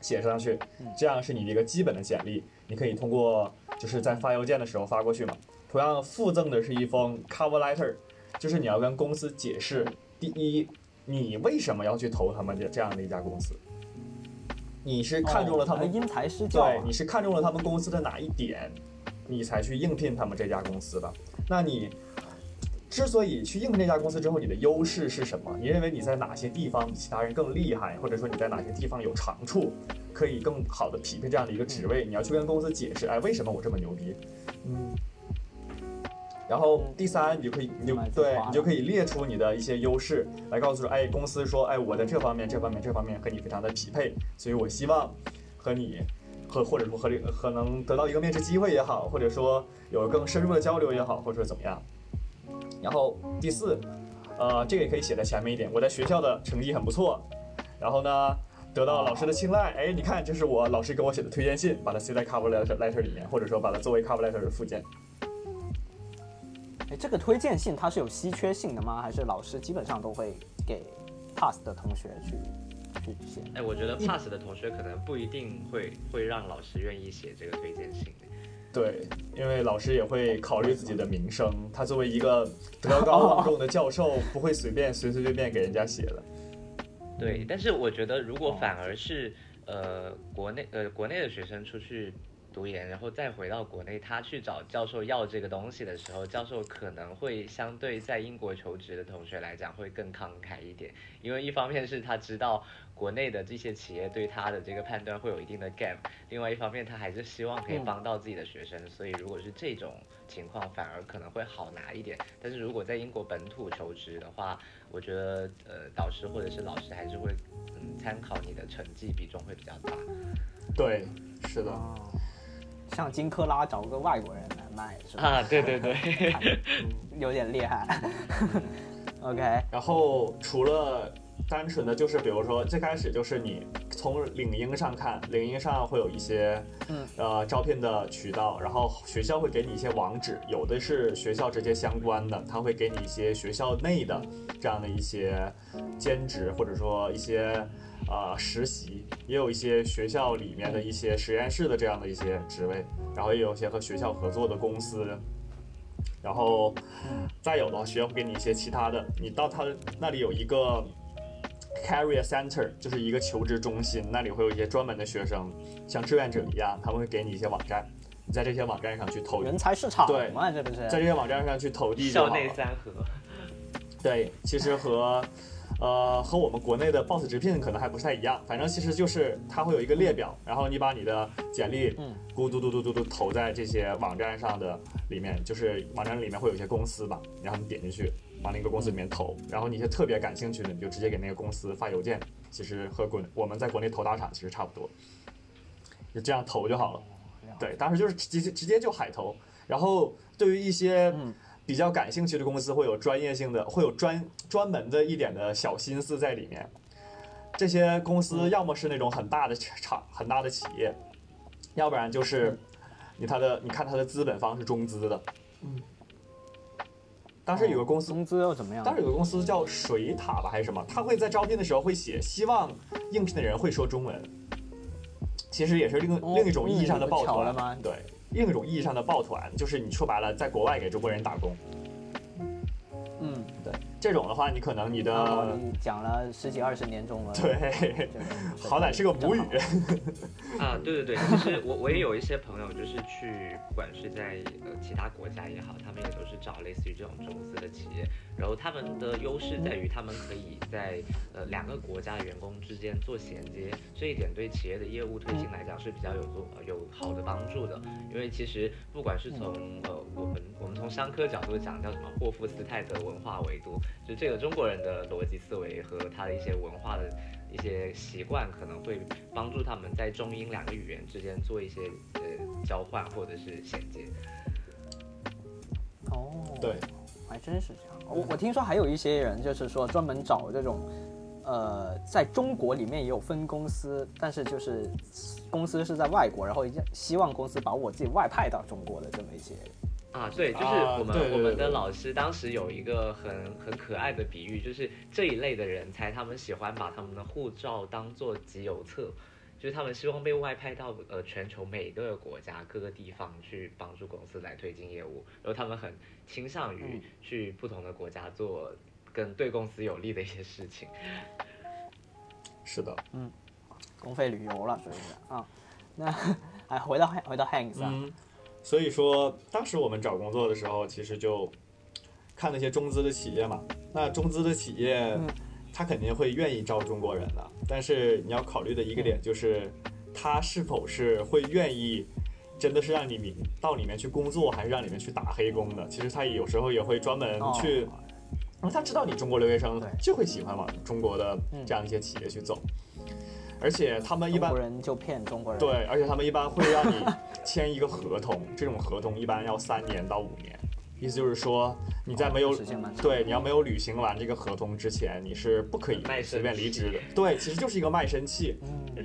写上去，这样是你的一个基本的简历。你可以通过就是在发邮件的时候发过去嘛。同样附赠的是一封 cover letter，就是你要跟公司解释，第一，你为什么要去投他们这这样的一家公司。你是看中了他们哦因材施教啊。对，你是看中了他们公司的哪一点，你才去应聘他们这家公司的。那你之所以去应聘这家公司之后，你的优势是什么？你认为你在哪些地方比其他人更厉害，或者说你在哪些地方有长处，可以更好的匹配这样的一个职位？你要去跟公司解释，哎，为什么我这么牛逼？嗯。然后第三，你就可以，你就对你就可以列出你的一些优势，来告诉说，哎，公司说，哎，我在这方面、这方面、这方面和你非常的匹配，所以我希望和你和或者说和这个可能得到一个面试机会也好，或者说有更深入的交流也好，或者说怎么样。然后第四，呃，这个也可以写在前面一点，我在学校的成绩很不错，然后呢。得到老师的青睐，哎，你看，这是我老师给我写的推荐信，把它塞在 cover letter letter 里面，或者说把它作为 cover letter 的附件。哎，这个推荐信它是有稀缺性的吗？还是老师基本上都会给 pass 的同学去去写？哎，我觉得 pass 的同学可能不一定会会让老师愿意写这个推荐信。对，因为老师也会考虑自己的名声，他作为一个 [laughs] 德高望重的教授，不会随便随随便便给人家写的。对，但是我觉得如果反而是呃国内呃国内的学生出去读研，然后再回到国内，他去找教授要这个东西的时候，教授可能会相对在英国求职的同学来讲会更慷慨一点，因为一方面是他知道国内的这些企业对他的这个判断会有一定的 gap，另外一方面他还是希望可以嗯帮到自己的学生，所以如果是这种情况，反而可能会好拿一点。但是如果在英国本土求职的话，我觉得呃导师或者是老师还是会嗯参考你的成绩比重会比较大。对，是的。哦，像金克拉找个外国人来卖是吧？啊，对对对，嗯 [laughs] 有点厉害。[laughs] OK，然后除了单纯的就是，比如说最开始就是你从领英上看，领英上会有一些嗯呃招聘的渠道，然后学校会给你一些网址，有的是学校直接相关的，他会给你一些学校内的这样的一些兼职或者说一些呃实习，也有一些学校里面的一些实验室的这样的一些职位，然后也有一些和学校合作的公司。然后再有的话，学校会给你一些其他的，你到他那里有一个 career center，就是一个求职中心，那里会有一些专门的学生，像志愿者一样，他们会给你一些网站，你在这些网站上去投，人才市场对嘛，这不是？在这些网站上去投递就校。内三合。对，其实和呃，和我们国内的 Boss 直聘可能还不太一样。反正其实就是它会有一个列表，然后你把你的简历嗯咕嘟嘟嘟嘟嘟投在这些网站上的里面，就是网站里面会有一些公司吧，然后你点进去往那个公司里面投，然后你是特别感兴趣的，你就直接给那个公司发邮件。其实和国我们在国内投大厂其实差不多，就这样投就好了。对，当时就是直接直接就海投，然后对于一些嗯比较感兴趣的公司，会有专业性的，会有专专门的一点的小心思在里面。这些公司要么是那种很大的厂、很大的企业，要不然就是你他的，你看他的资本方是中资的。嗯，当时有个公司工资又怎么样？当时有个公司叫水塔吧还是什么，他会在招聘的时候会写希望应聘的人会说中文，其实也是另、哦另一种意义上的抱团对，另一种意义上的抱团，就是你说白了，在国外给中国人打工，嗯，对，这种的话，你可能你的、讲了十几二十年中文，对，好歹是个母语，[laughs] 啊，对对对，其实我我也有一些朋友，就是去不管是在呃其他国家也好，他们也都是找类似于这种中资的企业，然后他们的优势在于他们可以在呃两个国家的员工之间做衔接，这一点对企业的业务推进来讲是比较有做呃有好的帮助的，因为其实不管是从呃我们我们从商科角度讲叫什么霍夫斯泰德文化维度，就这个中国人的逻辑思维和他的一些文化的一些习惯，可能会帮助他们在中英两个语言之间做一些呃交换或者是衔接。哦，对，还真是这样。我我听说还有一些人就是说专门找这种，呃，在中国里面也有分公司，但是就是公司是在外国，然后希望公司把我自己外派到中国的这么一些人。啊，对，就是啊我们、对对我们的老师当时有一个很很可爱的比喻，就是这一类的人才，他们喜欢把他们的护照当做集邮册，就是他们希望被外派到呃全球每个国家各个地方去帮助公司来推进业务，然后他们很倾向于嗯。去不同的国家做跟对公司有利的一些事情。是的，嗯公费旅游了，属于是啊。那 [laughs] 哎，回到回到 Hanks 啊，嗯，所以说当时我们找工作的时候，其实就看那些中资的企业嘛，那中资的企业，嗯他肯定会愿意招中国人的，但是你要考虑的一个点就是，他是否是会愿意。真的是让你明到里面去工作，还是让你们去打黑工的？其实他有时候也会专门哦去，因为他知道你中国留学生就会喜欢往中国的嗯这样一些企业去走，而且他们一中般国人就骗中国人。对，而且他们一般会让你签一个合同，这种合同一般要三年到五年，意思就是说你在没有、对你要没有履行完这个合同之前，你是不可以随便离职的。对，其实就是一个卖身契，嗯，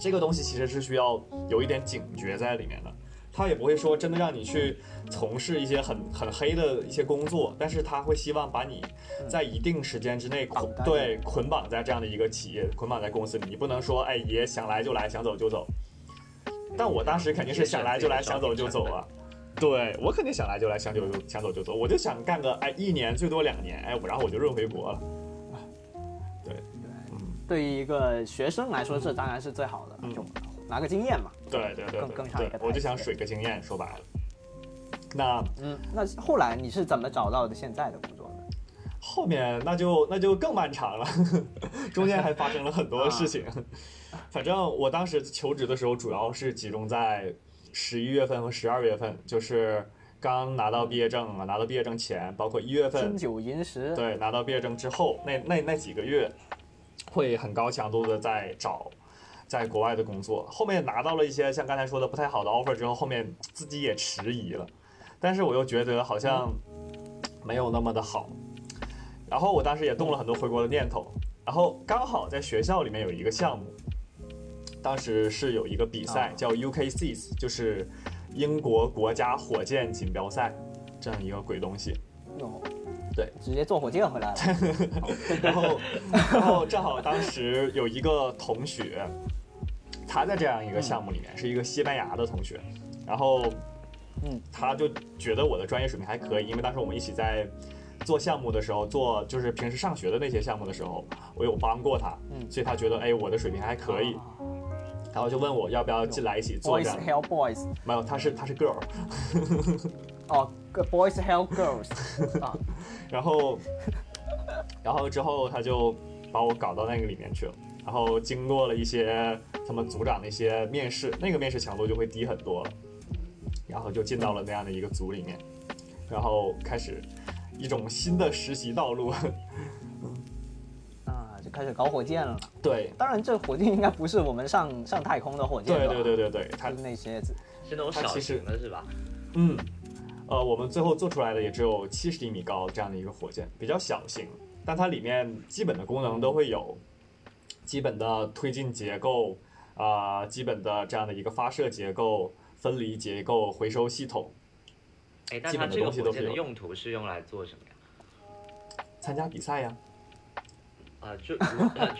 这个东西其实是需要有一点警觉在里面的。他也不会说真的让你去从事一些很很黑的一些工作，但是他会希望把你在一定时间之内捆对捆绑在这样的一个企业，捆绑在公司里。你不能说哎爷想来就来，想走就走。但我当时肯定是想来就来，想走就走啊。对我肯定想来就来，想走就想走就走。我就想干个哎一年最多两年，哎我然后我就润回国了。对嗯，对于一个学生来说，这当然是最好的，嗯就拿个经验嘛。对对对更对更上一个我就想水个经验，说白了。那嗯，那后来你是怎么找到的现在的工作呢？后面那就那就更漫长了，[laughs] 中间还发生了很多事情。[laughs] 反正我当时求职的时候，主要是集中在十一月份和十二月份，就是刚拿到毕业证啊，拿到毕业证前，包括一月份金，九银十，对，拿到毕业证之后，那那那几个月，会很高强度的在找在国外的工作。后面拿到了一些像刚才说的不太好的 offer 之后，后面自己也迟疑了，但是我又觉得好像没有那么的好。然后我当时也动了很多回国的念头，然后刚好在学校里面有一个项目，当时是有一个比赛啊叫 UKCs，就是英国国家火箭锦标赛这样一个鬼东西。哟，对，直接坐火箭回来了。[laughs] 然后，然后正好当时有一个同学，他在这样一个项目里面，是一个西班牙的同学，然后，嗯，他就觉得我的专业水平还可以，因为当时我们一起在做项目的时候，做就是平时上学的那些项目的时候，我有帮过他，嗯。所以他觉得哎我的水平还可以，然后就问我要不要进来一起做这 Boys。help boys，没有，他是他是 girl，[laughs] 哦个，Boys help girls，啊，[laughs] 然后，然后之后他就把我搞到那个里面去了。然后经过了一些他们组长的一些面试，那个面试强度就会低很多了，然后就进到了那样的一个组里面，然后开始一种新的实习道路。啊，就开始搞火箭了。对，当然，这火箭应该不是我们上上太空的火箭，对对对对对，它是那些是那种小型的是吧？嗯，呃，我们最后做出来的也只有七十厘米高这样的一个火箭，比较小型，但它里面基本的功能都会有，基本的推进结构，啊、基本的这样的一个发射结构、分离结构、回收系统。哎，但它这个火箭的用途是用来做什么呀？参加比赛呀，啊，就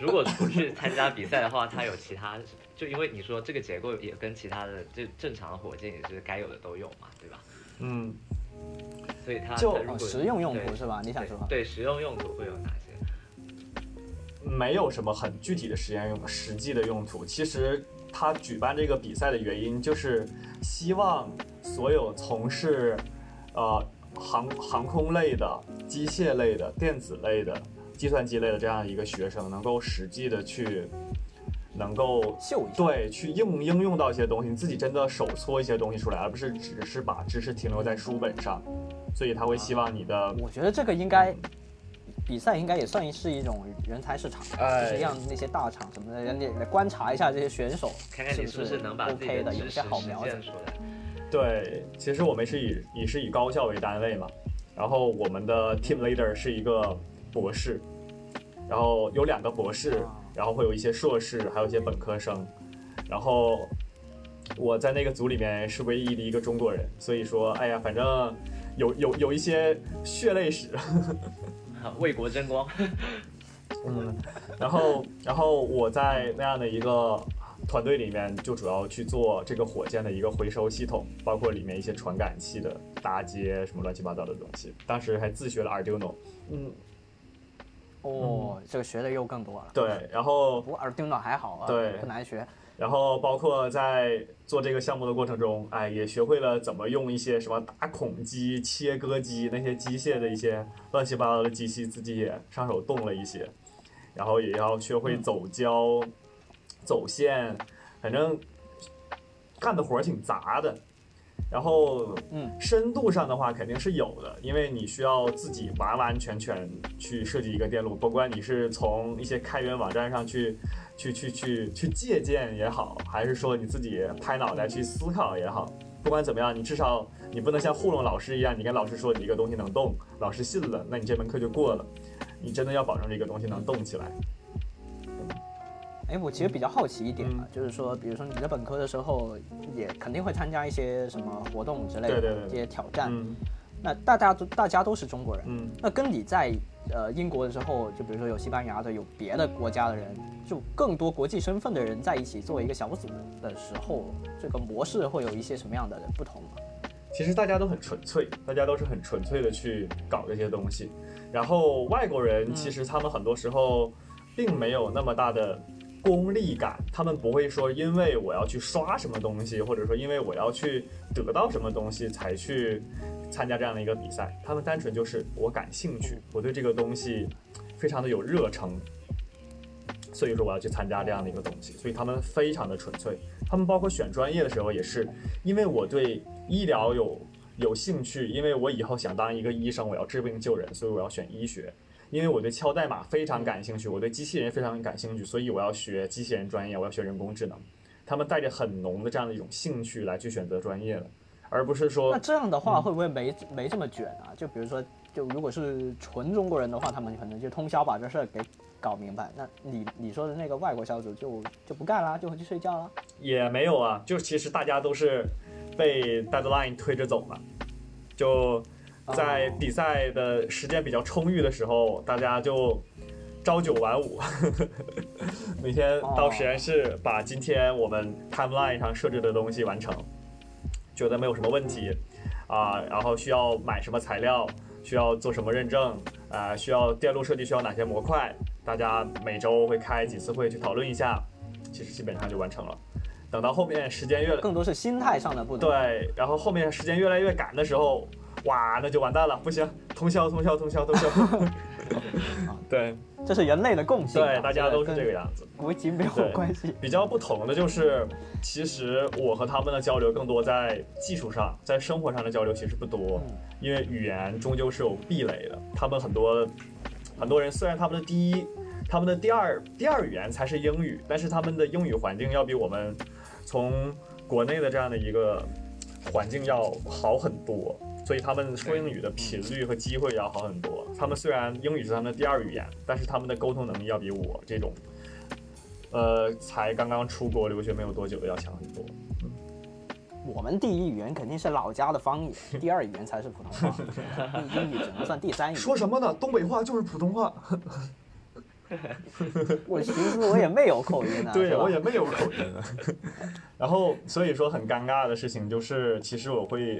如果不去参加比赛的话，它有其他，就因为你说这个结构也跟其他的就正常的火箭也是该有的都有嘛，对吧？嗯，所以它就实用用途是吧？你想说？对对，实用用途会有哪些？没有什么很具体的实验用实际的用途。其实他举办这个比赛的原因就是希望所有从事呃航航空类的、机械类的、电子类的、计算机类的这样一个学生，能够实际的去能够秀。对，去应应用到一些东西，你自己真的手搓一些东西出来，而不是只是把知识停留在书本上。所以他会希望你的我觉得这个应该比赛应该也算是一种人才市场，哎就是让那些大厂什么的，你来观察一下这些选手，看看你是不是能把自己 OK 的，有些好苗子。出来。对，其实我们是以以是以高校为单位嘛，然后我们的 team leader 是一个博士，然后有两个博士啊，然后会有一些硕士，还有一些本科生，然后我在那个组里面是唯一的一个中国人，所以说，哎呀，反正有有有一些血泪史，为国争光，嗯，然后然后我在那样的一个团队里面，就主要去做这个火箭的一个回收系统，包括里面一些传感器的搭接，什么乱七八糟的东西。当时还自学了 Arduino，嗯，哦，这个学的又更多了。对，然后不过 Arduino 还好啊，对不难学。然后包括在做这个项目的过程中，哎，也学会了怎么用一些什么打孔机、切割机那些机械的一些乱七八糟的机器，自己也上手动了一些，然后也要学会走胶、走线，反正干的活儿挺杂的。然后，嗯，深度上的话肯定是有的，因为你需要自己完完全全去设计一个电路，不管你是从一些开源网站上去去去去去借鉴也好，还是说你自己拍脑袋去思考也好，不管怎么样，你至少你不能像糊弄老师一样，你跟老师说你一个东西能动，老师信了，那你这门课就过了。你真的要保证这个东西能动起来。哎，我其实比较好奇一点啊，嗯就是说，比如说你在本科的时候，也肯定会参加一些什么活动之类的对对对这些挑战。嗯那大家都大家都是中国人，嗯，那跟你在呃英国的时候，就比如说有西班牙的，有别的国家的人，就更多国际身份的人在一起做一个小组的时候，这个模式会有一些什么样的不同吗？其实大家都很纯粹，大家都是很纯粹的去搞这些东西。然后外国人其实他们很多时候并没有那么大的功利感，他们不会说因为我要去刷什么东西，或者说因为我要去得到什么东西才去参加这样的一个比赛。他们单纯就是我感兴趣，我对这个东西非常的有热忱，所以说我要去参加这样的一个东西。所以他们非常的纯粹。他们包括选专业的时候也是，因为我对医疗有有兴趣，因为我以后想当一个医生，我要治病救人，所以我要选医学。因为我对敲代码非常感兴趣，我对机器人非常感兴趣，所以我要学机器人专业，我要学人工智能。他们带着很浓的这样的一种兴趣来去选择专业的，而不是说那这样的话会不会没没这么卷啊？就比如说，就如果是纯中国人的话，他们可能就通宵把这事儿给搞明白。那你你说的那个外国小组就就不干啦，就回去睡觉了。也没有啊，就其实大家都是被 deadline 推着走嘛，就在比赛的时间比较充裕的时候，大家就朝九晚五，[laughs] 每天到实验室把今天我们 timeline 上设置的东西完成，觉得没有什么问题啊，然后需要买什么材料，需要做什么认证啊，需要电路设计需要哪些模块，大家每周会开几次会去讨论一下，其实基本上就完成了。等到后面时间越更多是心态上的不同。对，然后后面时间越来越赶的时候，哇，那就完蛋了，不行，通宵通宵通宵通宵。[laughs] 对这是人类的共性啊。对，大家都是这个样，子。国籍没有对关系。比较不同的就是，其实我和他们的交流更多在技术上，在生活上的交流其实不多，嗯因为语言终究是有壁垒的。他们很多很多人虽然他们的第一、他们的第二第二语言才是英语，但是他们的英语环境要比我们从国内的这样的一个环境要好很多。所以他们说英语的频率和机会要好很多。他们虽然英语是他们的第二语言，但是他们的沟通能力要比我这种呃，才刚刚出国留学没有多久的要强很多。我们第一语言肯定是老家的方言，第二语言才是普通话，[laughs] 英语只能算第三语言。说什么呢？东北话就是普通话。我其实我也没有口音啊，[laughs] 对我也没有口音。啊然后所以说很尴尬的事情就是，其实我会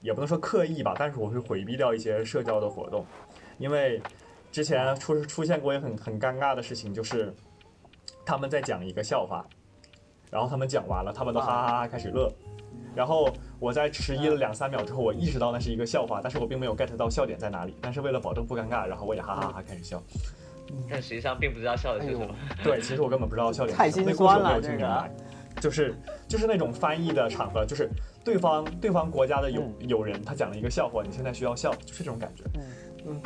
也不能说刻意吧，但是我会回避掉一些社交的活动，因为之前出出现过也很很尴尬的事情，就是他们在讲一个笑话，然后他们讲完了，他们都哈哈哈哈开始乐。然后我在迟疑了两三秒之后，我意识到那是一个笑话，但是我并没有 get 到笑点在哪里。但是为了保证不尴尬，然后我也哈哈哈开始笑。但实际上并不知道笑的是什么。[laughs] 对，其实我根本不知道笑点太是什么，心酸了那故事我没有听明白。就是就是那种翻译的场合，就是对方对方国家的友嗯友人他讲了一个笑话，你现在需要笑，就是这种感觉。嗯嗯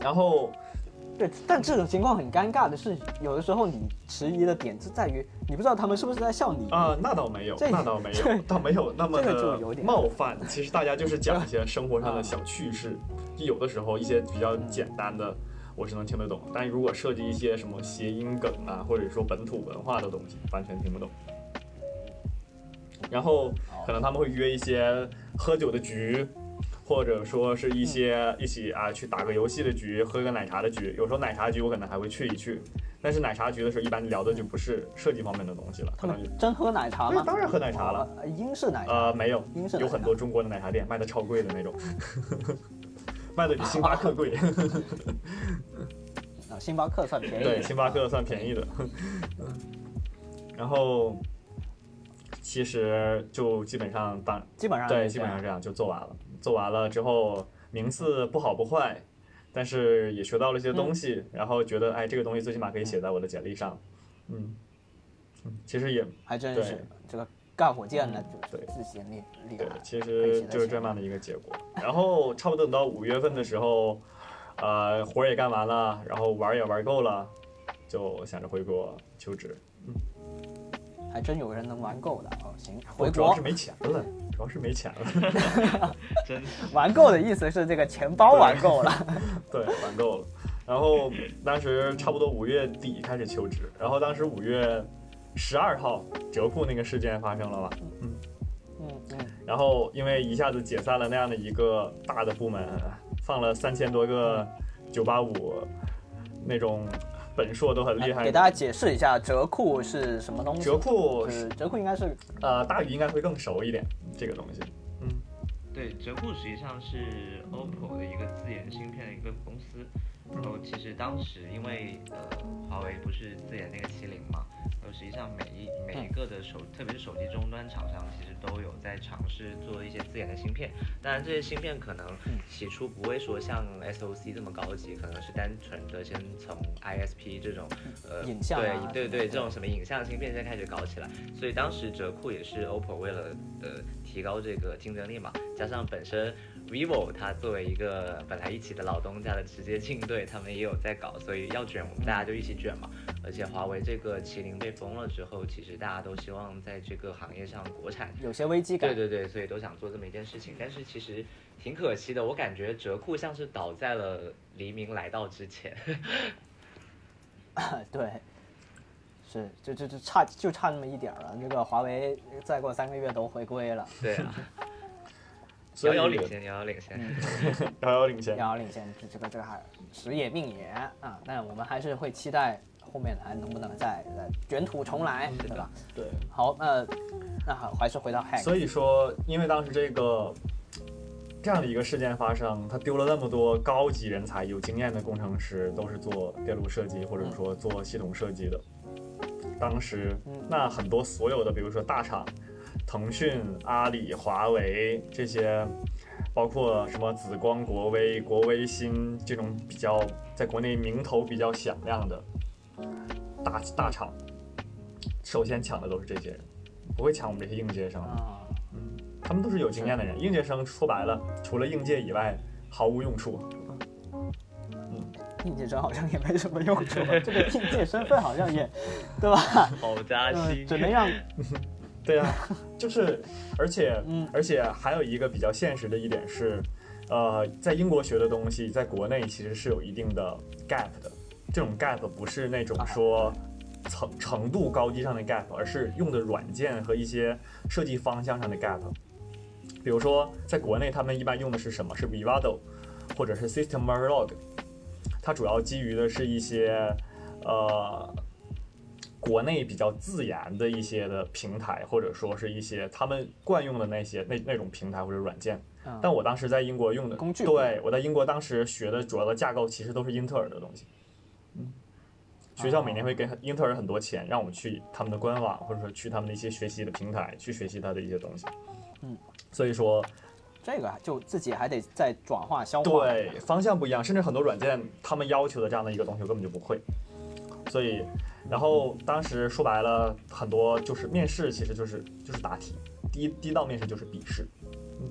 然后对，但这种情况很尴尬的是，有的时候你迟疑的点是在于你不知道他们是不是在笑你啊、那倒没有，那倒没有，倒没有那么这个就的有点冒犯。其实大家就是讲一些生活上的 [laughs] 小趣事，就有的时候一些比较简单的。我是能听得懂，但如果涉及一些什么谐音梗啊，或者说本土文化的东西，完全听不懂。然后可能他们会约一些喝酒的局，或者说是一些一起啊去打个游戏的局，喝个奶茶的局。有时候奶茶局我可能还会去一去，但是奶茶局的时候一般聊的就不是设计方面的东西了，可能真喝奶茶吗？当然喝奶茶了哦。英式奶茶。呃，没有英式，有很多中国的奶茶店卖的超贵的那种，[laughs] 卖的比星巴克贵。[laughs] 啊，星巴克算便宜对，的。星巴克算便宜的。然后其实就基本上当基本上对，基本上这样就做完了。做完了之后，名次不好不坏，但是也学到了一些东西，然后觉得哎，这个东西最起码可以写在我的简历上。嗯，嗯，其实也还真对是这个干火箭呢，就对是自己厉厉对，。其实就是这么样的一个结果。然后差不多等到五月份的时候，呃，活儿也干完了，然后玩儿也玩够了，就想着回国求职。嗯还真有人能玩够的哦。行，回国我主要是没钱了，主要是没钱了。[laughs] 真玩够的意思是这个钱包玩够了。[laughs] 对，玩够了。然后当时差不多五月底开始求职，然后当时五月十二号折库那个事件发生了吧，嗯嗯，然后因为一下子解散了那样的一个大的部门，放了三千多个九八五那种本硕都很厉害给大家解释一下折库是什么东西。折库是折库应该是呃，大宇应该会更熟一点这个东西。嗯，对，折库实际上是 OPPO 的一个自研芯片的一个公司。然后其实当时因为呃华为不是自研那个麒麟嘛，然后实际上每一每一个的手，特别是手机终端厂商，其实都有在尝试做一些自研的芯片。当然这些芯片可能起初不会说像 SOC 这么高级，可能是单纯的先从 ISP 这种呃影像啊对对对这种什么影像芯片先开始搞起来。所以当时折库也是 OPPO 为了呃提高这个竞争力嘛，加上本身 vivo 它作为一个本来一起的老东家的直接竞对，他们也有在搞，所以要卷我们大家就一起卷嘛。而且华为这个麒麟被封了之后，其实大家都希望在这个行业上国产有些危机感。对对对，所以都想做这么一件事情，但是其实挺可惜的，我感觉折库像是倒在了黎明来到之前。[laughs] 对，是，就就就差就差那么一点儿了。那个华为再过三个月都回归了，对啊，遥遥领先，遥遥领先。[laughs] 遥遥领先。遥遥领先，这这个这个还时也命也啊。但我们还是会期待后面还能不能再再卷土重来，对吧？对，好，那那好，还是回到 Hack。所以说，因为当时这个这样的一个事件发生，他丢了那么多高级人才、有经验的工程师，都是做电路设计或者说做系统设计的。当时嗯那很多所有的，比如说大厂，腾讯、阿里、华为这些包括什么紫光、国威、国威新这种比较在国内名头比较响亮的大大厂，首先抢的都是这些人，不会抢我们这些应届生。嗯，他们都是有经验的人，应届生说白了，除了应届以外毫无用处。应届生好像也没什么用处，[laughs] 这个应届身份好像也，对吧？好加嗯，薪，只能让对啊，[laughs] 就是，而且，嗯而且还有一个比较现实的一点是，呃，在英国学的东西，在国内其实是有一定的 gap 的。这种 gap 不是那种说程程度高低上的 gap，而是用的软件和一些设计方向上的 gap。比如说，在国内他们一般用的是什么？是 Vivado，或者是 System Verilog。它主要基于的是一些呃国内比较自研的一些的平台，或者说是一些他们惯用的那些那那种平台或者软件。嗯但我当时在英国用的工具对我在英国当时学的主要的架构其实都是英特尔的东西。嗯，学校每年会给英特尔很多钱，让我们去他们的官网，或者说去他们的一些学习的平台去学习它的一些东西。嗯，所以说这个就自己还得再转化消化。对，方向不一样，甚至很多软件他们要求的这样的一个东西我根本就不会，所以，然后当时说白了，很多就是面试其实就是就是答题，第一第一道面试就是笔试，嗯，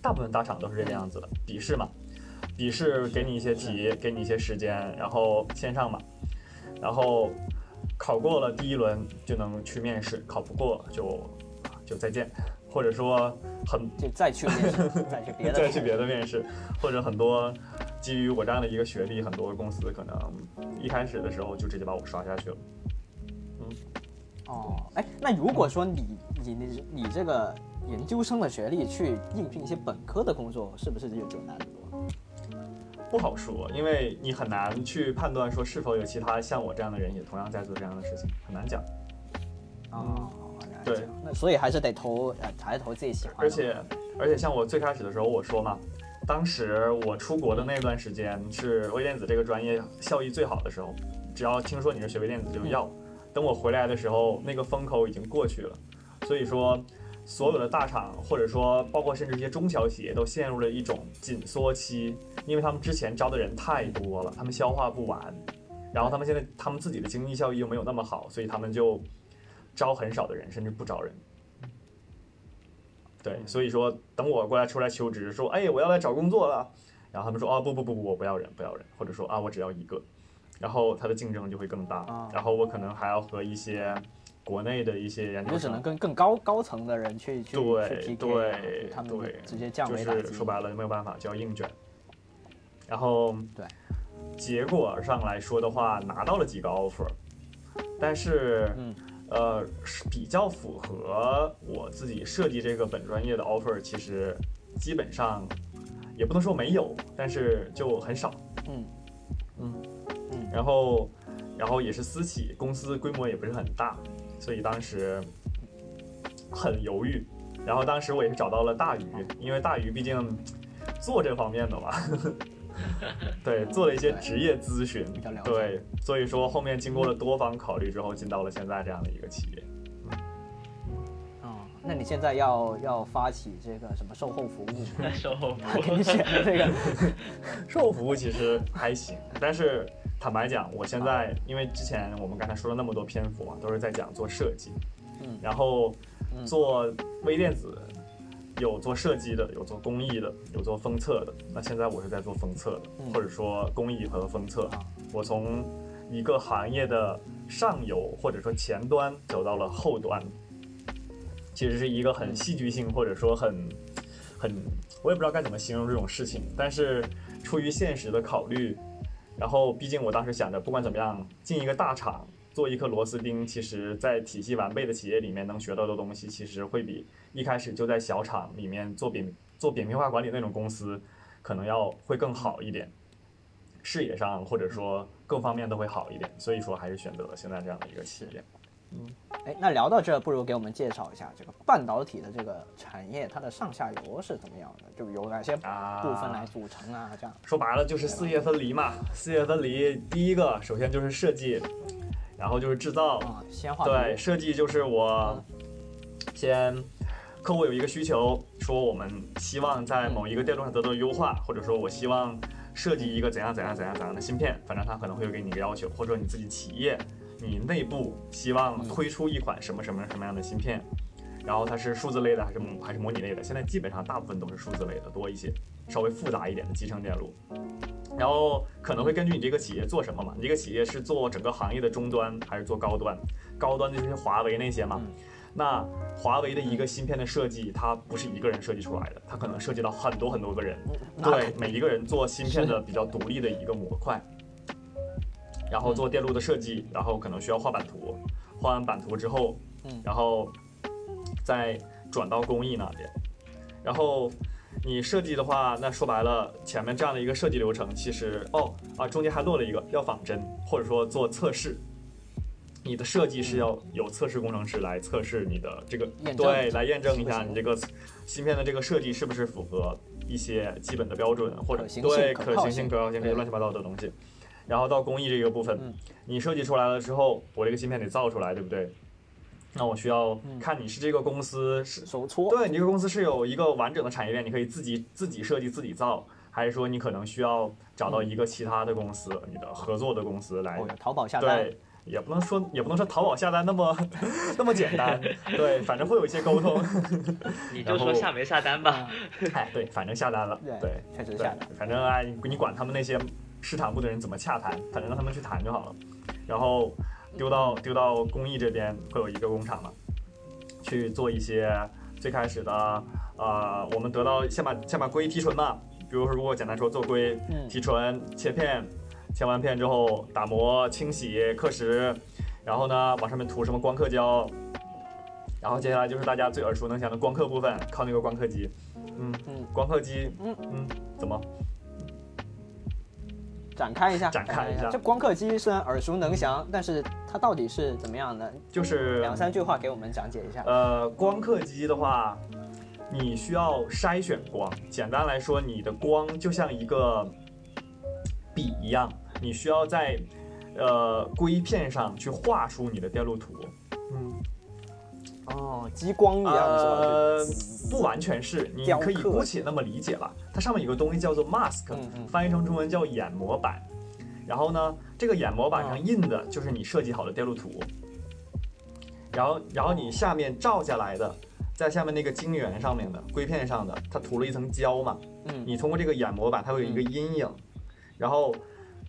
大部分大厂都是这个样子的，笔试嘛，笔试给你一些题，给你一些时间，然后线上嘛，然后考过了第一轮就能去面试，考不过就就再见，或者说很就再去面试，再去别的，[laughs] 再去别的面试，或者很多基于我这样的一个学历，很多公司可能一开始的时候就直接把我刷下去了。嗯哦，哎，那如果说你你你你这个研究生的学历去应聘一些本科的工作，是不是就有难度？不好说，因为你很难去判断说是否有其他像我这样的人也同样在做这样的事情，很难讲。哦，对，那所以还是得投，呃，还是投自己喜欢的。而且而且像我最开始的时候我说嘛，当时我出国的那段时间是微电子这个专业效益最好的时候，只要听说你是学微电子就要。等我回来的时候，那个风口已经过去了，所以说。所有的大厂，或者说包括甚至一些中小企业，都陷入了一种紧缩期，因为他们之前招的人太多了，他们消化不完，然后他们现在他们自己的经济效益又没有那么好，所以他们就招很少的人，甚至不招人。对，所以说等我过来出来求职，说哎我要来找工作了，然后他们说哦不不不不我不要人不要人，或者说啊我只要一个，然后他的竞争就会更大啊，然后我可能还要和一些国内的一些研究生你就只能。跟更高高层的人去去 PK，对他们对，直接降就是维打击。说白了没有办法，就要硬卷。然后对，结果上来说的话，拿到了几个 offer，但是嗯呃是比较符合我自己设计这个本专业的 offer，其实基本上也不能说没有，但是就很少。嗯。嗯。嗯。然后然后也是私企，公司规模也不是很大，所以当时很犹豫。然后当时我也是找到了大鱼，因为大鱼毕竟做这方面的嘛，[laughs] 对，做了一些职业咨询。比较了，解。对，所以说后面经过了多方考虑之后，进到了现在这样的一个企业。哦，那你现在要要发起这个什么售后服务，[laughs] [laughs] 售后他给你选的这个，售后服务其实还行，但是坦白讲，我现在因为之前我们刚才说了那么多篇幅嘛，都是在讲做设计，嗯。然后嗯。做微电子，有做设计的，有做工艺的，有做封测的。那现在我是在做封测的，嗯或者说工艺和封测啊。我从一个行业的上游或者说前端走到了后端，其实是一个很戏剧性或者说很很，我也不知道该怎么形容这种事情，但是出于现实的考虑，然后毕竟我当时想着，不管怎么样，进一个大厂做一颗螺丝钉，其实在体系完备的企业里面能学到的东西，其实会比一开始就在小厂里面做扁做扁平化管理那种公司，可能要会更好一点，视野上或者说各方面都会好一点，所以说还是选择了现在这样的一个企业。嗯哎，那聊到这，不如给我们介绍一下这个半导体的这个产业，它的上下游是怎么样的？就由哪些啊部分来组成啊？这样。说白了就是四业分离嘛，四业分离，第一个首先就是设计，然后就是制造，啊，先化对，设计就是我先客户有一个需求，说我们希望在某一个电路上得到优化，或者说我希望设计一个怎样怎样怎样怎样的芯片，反正他可能会给你一个要求，或者说你自己企业你内部希望推出一款什么什么什么样的芯片，然后它是数字类的还是模还是模拟类的？现在基本上大部分都是数字类的多一些，稍微复杂一点的集成电路。然后可能会根据你这个企业做什么嘛，你这个企业是做整个行业的终端还是做高端？高端的就是华为那些嘛。那华为的一个芯片的设计，它不是一个人设计出来的，它可能涉及到很多很多个人，对每一个人做芯片的比较独立的一个模块，然后做电路的设计，然后可能需要画版图，画完版图之后，嗯然后再转到工艺那边，然后你设计的话，那说白了，前面这样的一个设计流程，其实哦啊中间还落了一个要仿真，或者说做测试。你的设计是要有测试工程师来测试你的这个，验对，来验证一下你这个芯片的这个设计是不是符合一些基本的标准，或者对可行性、可靠性这些乱七八糟的东西。然后到工艺这个部分，嗯你设计出来了之后，我这个芯片得造出来，对不对？那我需要嗯看你是这个公司是手搓，对，你这个公司是有一个完整的产业链，你可以自己自己设计、自己造，还是说你可能需要找到一个其他的公司，你的合作的公司来哦，淘宝下单，对，也不能说也不能说淘宝下单那么 [laughs] 那么简单，对，反正会有一些沟通。[laughs] 你就说下没下单吧。[laughs] 哎，对，反正下单了，对确实下单，反正哎，你你管他们那些市场部的人怎么洽谈，反正让他们去谈就好了。然后丢到丢到工艺这边会有一个工厂嘛，去做一些最开始的呃，我们得到先把先把硅提纯嘛，比如说如果简单说做硅嗯提纯切片，切完片之后打磨清洗刻蚀，然后呢往上面涂什么光刻胶。然后接下来就是大家最耳熟能详的光刻部分，靠那个光刻机，嗯嗯光刻机，嗯嗯，怎么？展开一下，展开一下这光刻机虽然耳熟能详，但是它到底是怎么样的？就是两三句话给我们讲解一下。呃，光刻机的话，你需要筛选光。简单来说，你的光就像一个笔一样，你需要在呃硅片上去画出你的电路图。嗯，哦，激光一样是吧？呃，不完全是，你可以姑且那么理解吧。它上面有个东西叫做 mask，、嗯嗯翻译成中文叫眼模板。然后呢，这个眼模板哦上印的就是你设计好的电路图。然后，然后你下面照下来的，在下面那个晶圆上面的硅片上的，它涂了一层胶嘛。嗯，你通过这个眼模板，它会有一个阴影，然后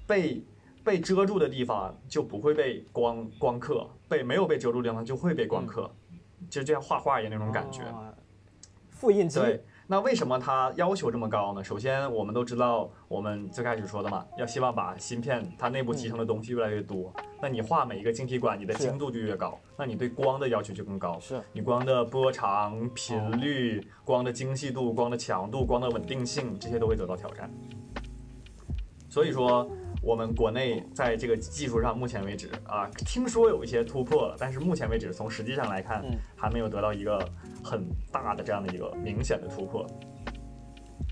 被被遮住的地方就不会被光光刻，被没有被遮住的地方就会被光刻，就这样画画一样那种感觉。哦复印机，对，那为什么它要求这么高呢？首先，我们都知道，我们最开始说的嘛，要希望把芯片它内部集成的东西越来越多。那你画每一个晶体管，你的精度就越高，那你对光的要求就更高。是你光的波长、频率、光的精细度、光的强度、光的稳定性，这些都会得到挑战。所以说，我们国内在这个技术上，目前为止啊，听说有一些突破了，但是目前为止，从实际上来看，嗯还没有得到一个很大的这样的一个明显的突破。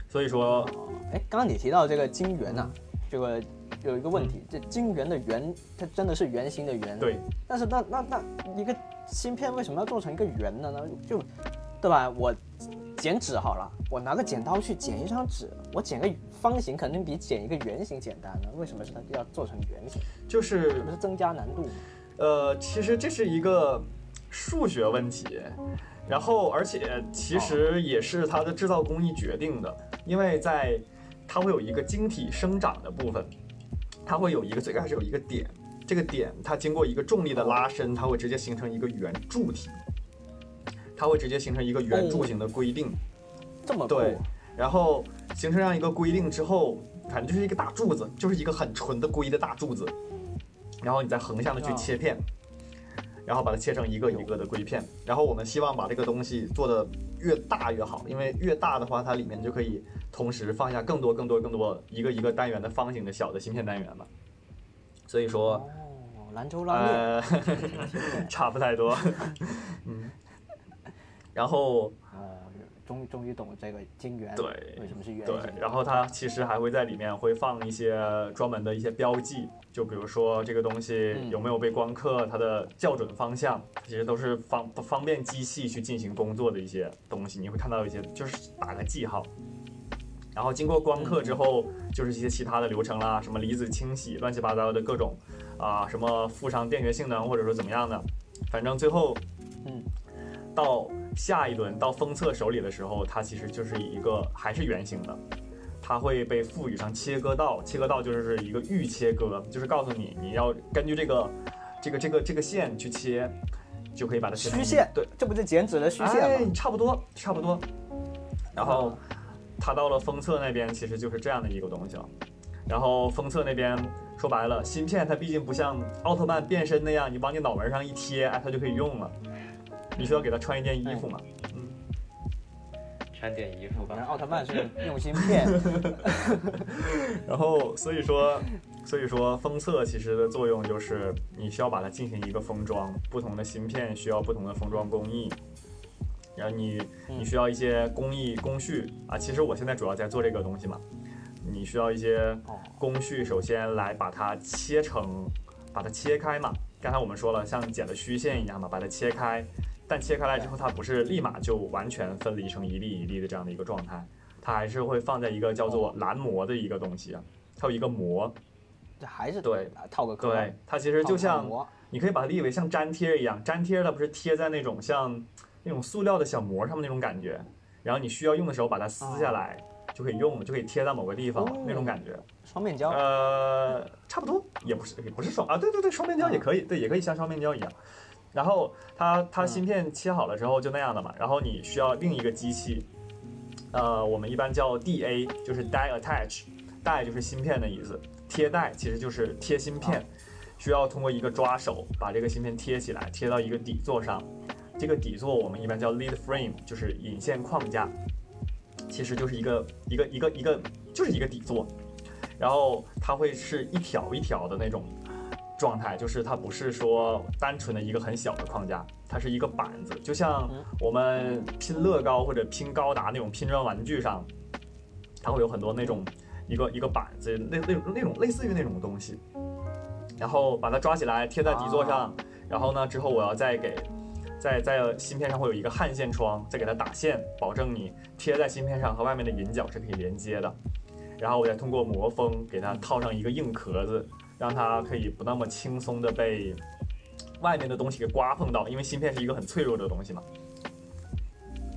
所以说，哦，哎，刚刚你提到这个晶圆呐、这个有一个问题，这晶圆的圆，它真的是圆形的圆，。对，但是那那那一个芯片为什么要做成一个圆的呢？就，对吧？我剪纸好了，我拿个剪刀去剪一张纸，我剪个方形肯定比剪一个圆形简单呢。为什么是它要做成圆形？就是这不是增加难度？呃，其实这是一个数学问题，然后而且其实也是它的制造工艺决定的，因为在它会有一个晶体生长的部分，它会有一个最开始有一个点，这个点它经过一个重力的拉伸，它会直接形成一个圆柱体，它会直接形成一个圆柱形的规定。这么酷？对然后形成这样一个规定之后，反正就是一个大柱子，就是一个很纯的硅的大柱子，然后你再横向的去啊切片，然后把它切成一个一个的硅片，然后我们希望把这个东西做的越大越好，因为越大的话，它里面就可以同时放下更多更多更多一个一个单元的方形的小的芯片单元嘛。所以说，哦，兰州拉面，呃，[laughs] 差不太多，[laughs] 嗯，然后呃，终于终于懂这个晶圆对为什么是圆对，，然后它其实还会在里面会放一些专门的一些标记，就比如说这个东西嗯有没有被光刻，它的校准方向，其实都是方方便机器去进行工作的一些东西。你会看到一些就是打个记号，然后经过光刻之后，就是一些其他的流程啦，什么离子清洗，乱七八糟的各种啊，什么附上电学性能或者说怎么样的，反正最后，嗯，到下一轮到封测手里的时候，它其实就是一个还是圆形的，它会被赋予上切割道，切割道就是一个预切割，就是告诉你你要根据这个这个这个这个线去切，就可以把它切成虚线对，这不就剪纸的虚线哎？，差不多差不多。然后它到了封测那边，其实就是这样的一个东西了。然后封测那边说白了，芯片它毕竟不像奥特曼变身那样，你往你脑门上一贴，哎，它就可以用了。你需要给他穿一件衣服嘛？嗯穿点衣服吧。反正奥特曼是用芯片，[laughs] 然后所以说，所以说封测其实的作用就是你需要把它进行一个封装，不同的芯片需要不同的封装工艺，然后你你需要一些工艺工序啊。其实我现在主要在做这个东西嘛，你需要一些哦工序，首先来把它切成，把它切开嘛。刚才我们说了，像剪了虚线一样嘛，把它切开。但切开来之后，它不是立马就完全分离成一粒一粒的这样的一个状态，它还是会放在一个叫做蓝膜的一个东西啊，它有一个膜，这还是对套个壳，对，它其实就像你可以把它理解为像粘贴一样，粘贴它不是贴在那种像那种塑料的小膜上面那种感觉，然后你需要用的时候把它撕下来就可以用，就可以贴在某个地方哦那种感觉。双面胶，呃，差不多，也不是也不是双啊，对对对，双面胶也可以，对，也可以像双面胶一样。然后它它芯片切好了之后就那样的嘛，然后你需要另一个机器，呃，我们一般叫 DA，就是 die attach，die 就是芯片的意思，贴带其实就是贴芯片，需要通过一个抓手把这个芯片贴起来，贴到一个底座上。这个底座我们一般叫 lead frame，就是引线框架，其实就是一个一个一个一个就是一个底座。然后它会是一条一条的那种状态，就是它不是说单纯的一个很小的框架，它是一个板子，就像我们拼乐高或者拼高达那种拼装玩具上，它会有很多那种一个一个板子，那那种那种类似于那种东西，然后把它抓起来贴在底座上，然后呢之后我要再给。在在芯片上会有一个焊线窗，再给它打线，保证你贴在芯片上和外面的引脚是可以连接的。然后我再通过磨封给它套上一个硬壳子，让它可以不那么轻松的被外面的东西给刮碰到，因为芯片是一个很脆弱的东西嘛。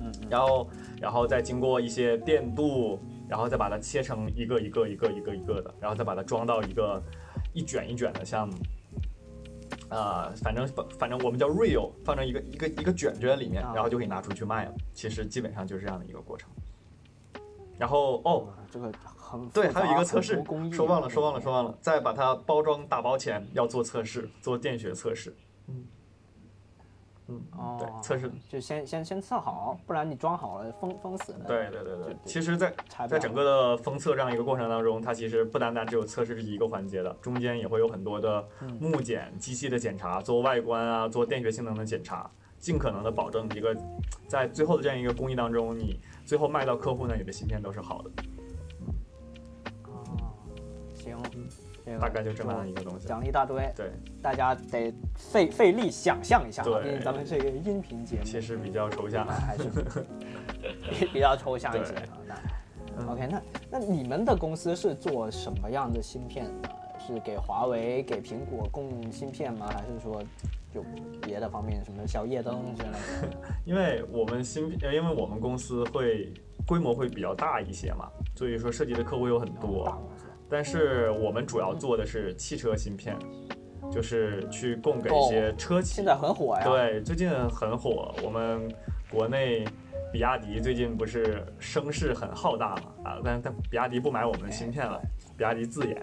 嗯，然后，然后再经过一些电镀，然后再把它切成一个一个一个一个一个的，然后再把它装到一个一卷一卷的像，呃，反正反正我们叫 real，放成一个一个一个卷卷里面，啊然后就可以拿出去卖了。其实基本上就是这样的一个过程。然后哦，这个很对，还有一个测试说忘了，说忘了，说忘了，在把它包装打包前要做测试，做电学测试。嗯，嗯，哦，对，测试，就先先先测好，不然你装好了封封死了。对对对对对。其实，在在整个的封测这样一个过程当中，它其实不单单只有测试这一个环节的，中间也会有很多的嗯木检、机器的检查，做外观啊，做电学性能的检查，尽可能的保证一个在最后的这样一个工艺当中，你最后卖到客户那里的芯片都是好的，哦，行，这个大概就这么样一个东西。讲了一大堆，对，大家得费费力想象一下啊，对毕竟咱们是一个音频节目，其实比较抽象。还是比 [laughs] 比较抽象一些啊。那嗯 OK，那那你们的公司是做什么样的芯片的？是给华为、给苹果供芯片吗？还是说就别的方面，什么小夜灯之类的？[laughs] 因为我们芯片，呃因为我们公司会规模会比较大一些嘛，所以说涉及的客户有很大多。但是我们主要做的是汽车芯片，就是去供给一些车企。现在很火呀。，对，最近很火。我们国内比亚迪最近不是声势很浩大嘛？啊，但但比亚迪不买我们的芯片了，比亚迪自研。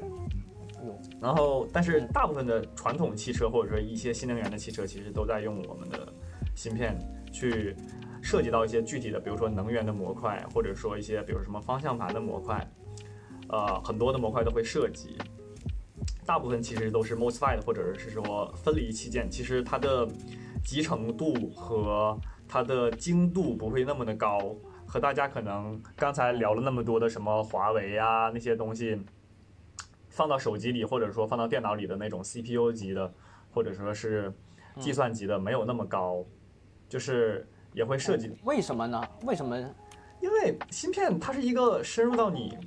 哟然后，但是大部分的传统汽车或者说一些新能源的汽车，其实都在用我们的芯片去涉及到一些具体的，比如说能源的模块，或者说一些比如什么方向盘的模块，呃，很多的模块都会涉及。大部分其实都是 MOSFET 或者是说分离器件，其实它的集成度和它的精度不会那么的高，和大家可能刚才聊了那么多的什么华为啊那些东西，放到手机里或者说放到电脑里的那种 CPU 级的，或者说是计算级的没有那么高，就是也会涉及为什么呢？为什么？因为芯片它是一个深入到你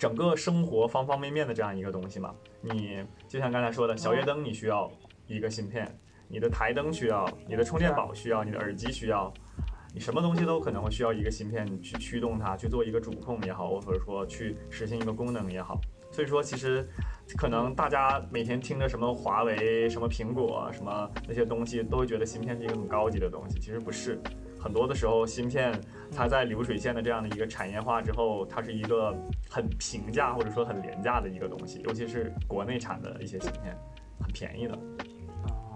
整个生活方方面面的这样一个东西嘛。你就像刚才说的，小夜灯你需要一个芯片，你的台灯需要，你的充电宝需要，你的耳机需要，你什么东西都可能会需要一个芯片去驱动它，去做一个主控也好，或者说去实现一个功能也好。所以说，其实可能大家每天听着什么华为、什么苹果、什么那些东西，都会觉得芯片是一个很高级的东西，其实不是。很多的时候，芯片它在流水线的这样的一个产业化之后，它是一个很平价或者说很廉价的一个东西，尤其是国内产的一些芯片，很便宜的。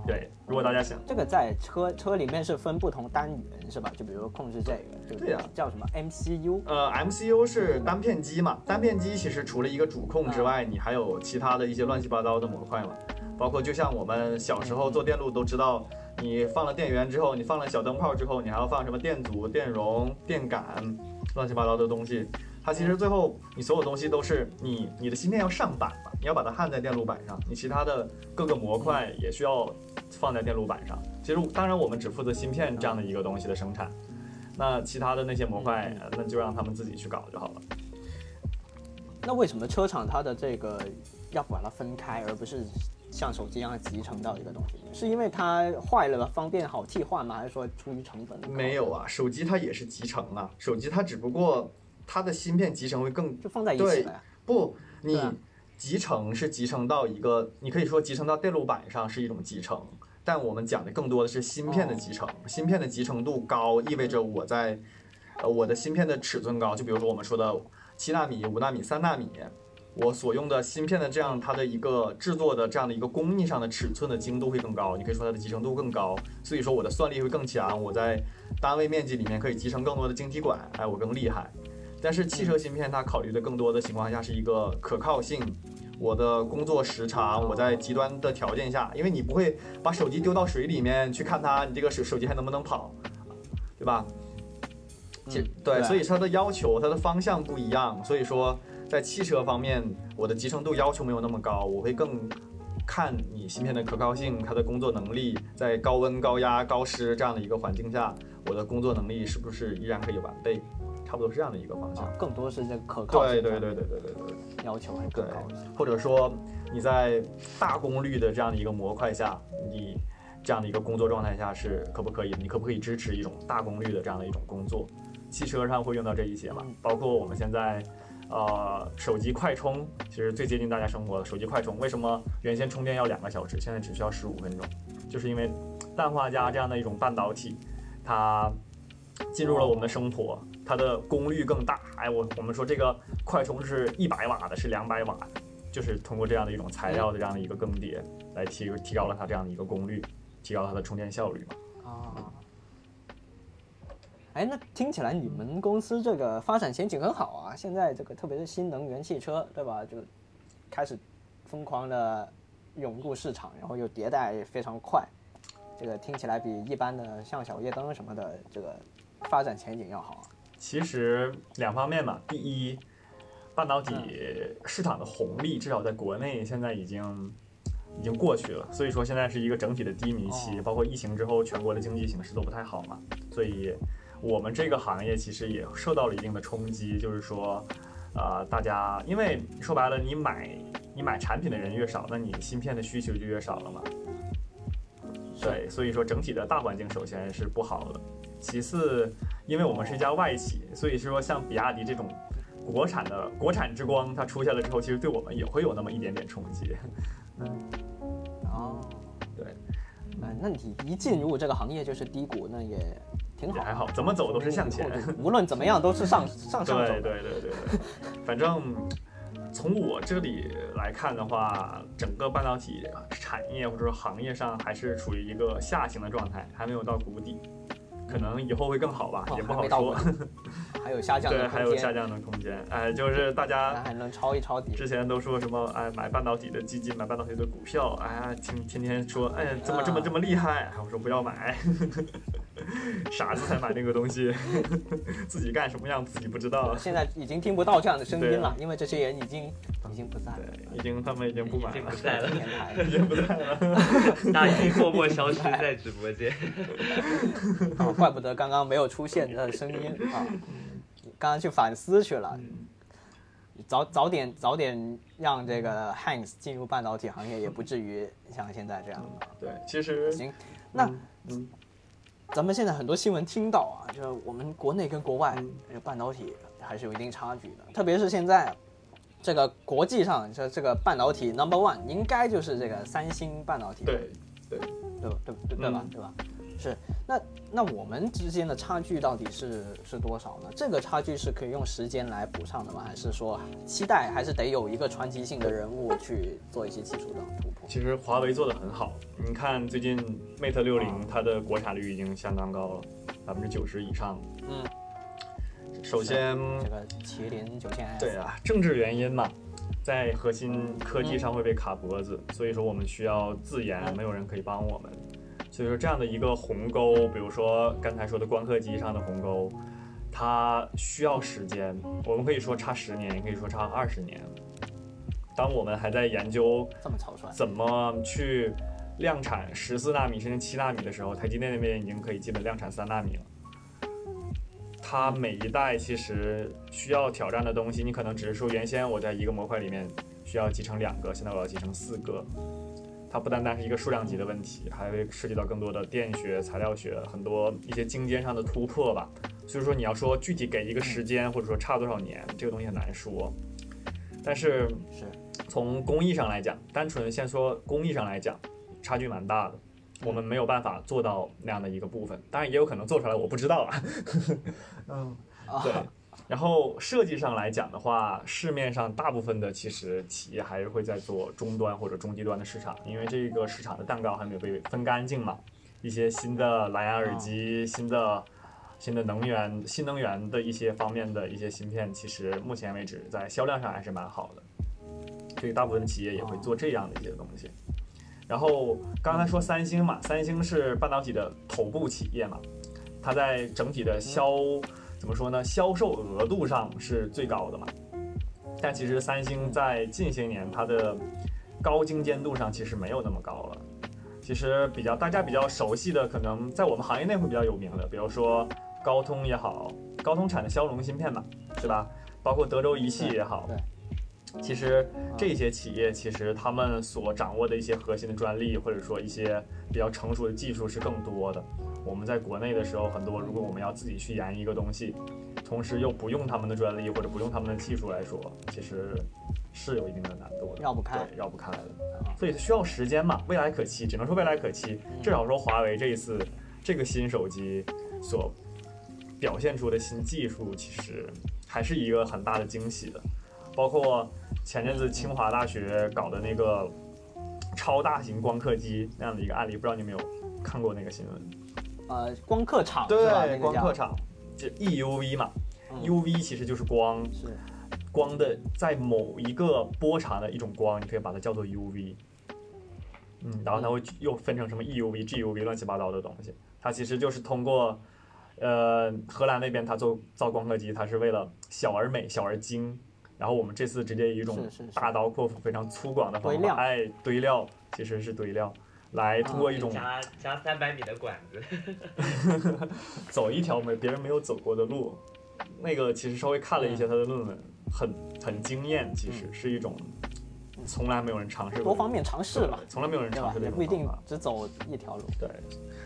对，如果大家想这个在车车里面是分不同单元是吧？就比如控制这个，对呀叫什么 MCU？呃，MCU 是单片机嘛，单片机其实除了一个主控之外，你还有其他的一些乱七八糟的模块嘛，包括就像我们小时候做电路都知道。你放了电源之后，你放了小灯泡之后，你还要放什么电阻、电容、电感，乱七八糟的东西。它其实最后你所有东西都是你你的芯片要上板嘛，你要把它焊在电路板上，你其他的各个模块也需要放在电路板上。其实当然我们只负责芯片这样的一个东西的生产，那其他的那些模块那就让他们自己去搞就好了。那为什么车厂它的这个要把它分开，而不是？像手机一样集成到一个东西，是因为它坏了方便好替换吗？还是说出于成本？没有啊，手机它也是集成啊，手机它只不过它的芯片集成会更就放在一起了。不，你集成是集成到一个，你可以说集成到电路板上是一种集成，但我们讲的更多的是芯片的集成。芯片的集成度高，意味着我在呃我的芯片的尺寸高，就比如说我们说的七纳米、五纳米、三纳米。我所用的芯片的这样它的一个制作的这样的一个工艺上的尺寸的精度会更高，你可以说它的集成度更高，所以说我的算力会更强，我在单位面积里面可以集成更多的晶体管，哎，我更厉害。但是汽车芯片它考虑的更多的情况下是一个可靠性，我的工作时长，我在极端的条件下，因为你不会把手机丢到水里面去看它，你这个手手机还能不能跑，对吧？对，所以它的要求它的方向不一样，所以说。在汽车方面，我的集成度要求没有那么高，我会更看你芯片的可靠性，它的工作能力，在高温、高压、高湿这样的一个环境下，我的工作能力是不是依然可以完备？差不多是这样的一个方向。更多是这可靠性。对对对对对对对，要求会更高。或者说你在大功率的这样的一个模块下，你这样的一个工作状态下是可不可以？你可不可以支持一种大功率的这样的一种工作？汽车上会用到这一些嘛？包括我们现在。呃，手机快充其实最接近大家生活的。手机快充为什么原先充电要两个小时，现在只需要十五分钟？就是因为氮化镓这样的一种半导体，它进入了我们的生活，它的功率更大。哎，我我们说这个快充是一百瓦的，是两百瓦的，就是通过这样的一种材料的这样的一个更迭，来提提高了它这样的一个功率，提高它的充电效率嘛。啊。哎，那听起来你们公司这个发展前景很好啊！现在这个特别是新能源汽车，对吧？就开始疯狂的涌入市场，然后又迭代非常快，这个听起来比一般的像小夜灯什么的这个发展前景要好。其实两方面嘛，第一，半导体市场的红利至少在国内现在已经已经过去了，所以说现在是一个整体的低迷期，包括疫情之后全国的经济形势都不太好嘛，所以。我们这个行业其实也受到了一定的冲击，就是说，呃，大家因为说白了，你买你买产品的人越少，那你芯片的需求就越少了嘛。对，所以说整体的大环境首先是不好的。其次，因为我们是一家外企，所以说像比亚迪这种国产的国产之光，它出现了之后，其实对我们也会有那么一点点冲击。嗯，哦，对，那，那你一进入这个行业就是低谷，那也。也还好，怎么走都是向前，无论怎么样都是上 [laughs] 上上走。对对对对对，反正从我这里来看的话，整个半导体产业或者说行业上还是处于一个下行的状态，还没有到谷底，可能以后会更好吧，也不好说。[laughs] 还有下降的对，还有下降的空间。哎，就是大家还能抄一抄底。之前都说什么？哎，买半导体的基金，买半导体的股票。哎，天天天说，哎，怎么这么这么厉害？我说不要买。傻子才买那个东西，[laughs] 自己干什么样自己不知道。现在已经听不到这样的声音了因为这些人已经已经不在了。已经他们已经不买了已经不，在了，[laughs] 已经不在了。[laughs] 他已经默默消失在直播间。啊，怪不得刚刚没有出现的声音啊！刚刚去反思去了，早早点早点让这个 Hanks 进入半导体行业，也不至于像现在这样。对，其实行，那嗯咱们现在很多新闻听到啊，就是我们国内跟国外嗯这个半导体还是有一定差距的，特别是现在这个国际上，这这个半导体 number one 应该就是这个三星半导体，对对，对吧？对对对吧嗯？对吧？是，那那我们之间的差距到底是是多少呢？这个差距是可以用时间来补上的吗？还是说期待还是得有一个传奇性的人物去做一些技术的突破？其实华为做的很好。你看最近 Mate 六零，它的国产率已经相当高了，百分之九十以上。嗯，首先，这个麒麟九千 S，对啊，政治原因嘛，在核心科技上会被卡脖子，所以说我们需要自研，没有人可以帮我们。所以说这样的一个鸿沟，比如说刚才说的光刻机上的鸿沟，它需要时间。我们可以说差十年，也可以说差二十年。当我们还在研究这么草率，怎么去量产十四纳米甚至七纳米的时候，台积电那边已经可以基本量产三纳米了。它每一代其实需要挑战的东西，你可能只是说原先我在一个模块里面需要集成两个，现在我要集成四个。它不单单是一个数量级的问题，还会涉及到更多的电学、材料学，很多一些精尖上的突破吧。所以说，你要说具体给一个时间，或者说差多少年，这个东西很难说。但是是从工艺上来讲，单纯先说工艺上来讲，差距蛮大的。我们没有办法做到那样的一个部分，当然也有可能做出来，我不知道啊。[laughs] 嗯，对。然后设计上来讲的话，市面上大部分的其实企业还是会在做终端或者中低端的市场，因为这个市场的蛋糕还没有被分干净嘛。一些新的蓝牙耳机、新的新的能源、新能源的一些方面的一些芯片，其实目前为止在销量上还是蛮好的。所以大部分的企业也会做这样的一些东西。然后刚才说三星嘛，三星是半导体的头部企业嘛，它在整体的销怎么说呢？销售额度上是最高的嘛。但其实三星在近些年它的高精尖度上其实没有那么高了。其实比较大家比较熟悉的，可能在我们行业内会比较有名的，比如说高通也好，高通产的骁龙芯片嘛，是吧？包括德州仪器也好，对其实这些企业其实他们所掌握的一些核心的专利，或者说一些比较成熟的技术是更多的。我们在国内的时候，很多如果我们要自己去研一个东西，同时又不用他们的专利或者不用他们的技术来说，其实是有一定的难度的，绕不开对，绕不开的。所以需要时间嘛，未来可期，只能说未来可期。至少说华为这一次这个新手机所表现出的新技术，其实还是一个很大的惊喜的。包括前阵子清华大学搞的那个超大型光刻机那样的一个案例，不知道你有没有看过那个新闻？呃，光刻厂对，个光刻厂，就 EUV 嘛、嗯。U v 其实就是光，是。光的在某一个波长的一种光，你可以把它叫做 UV。嗯，然后它会又分成什么 EUV、GUV 乱七八糟的东西。它其实就是通过，呃，荷兰那边它做造光刻机，它是为了小而美、小而精。然后我们这次直接以一种大刀阔斧、非常粗犷的方法，哎，堆料其实是堆料，来通过一种加加三百米的管子，[laughs] 走一条没别人没有走过的路。那个其实稍微看了一些他的论文，很很惊艳，其实是一种从来没有人尝试过，多方面尝试吧，从来没有人？尝试也不一定只走一条路。对，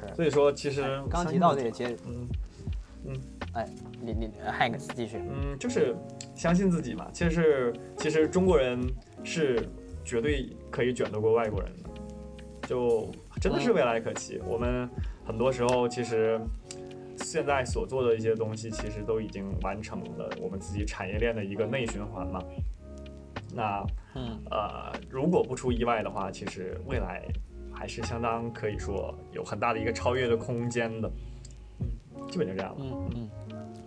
是所以说其实哎刚刚提到这个，其实嗯嗯哎，你你 Hanks 继续。嗯，就是相信自己嘛。其实是其实中国人是绝对可以卷得过外国人的，就真的是未来可期。我们很多时候其实现在所做的一些东西，其实都已经完成了我们自己产业链的一个内循环嘛。那嗯，呃，如果不出意外的话，其实未来还是相当可以说有很大的一个超越的空间的。嗯，基本就这样了。嗯嗯，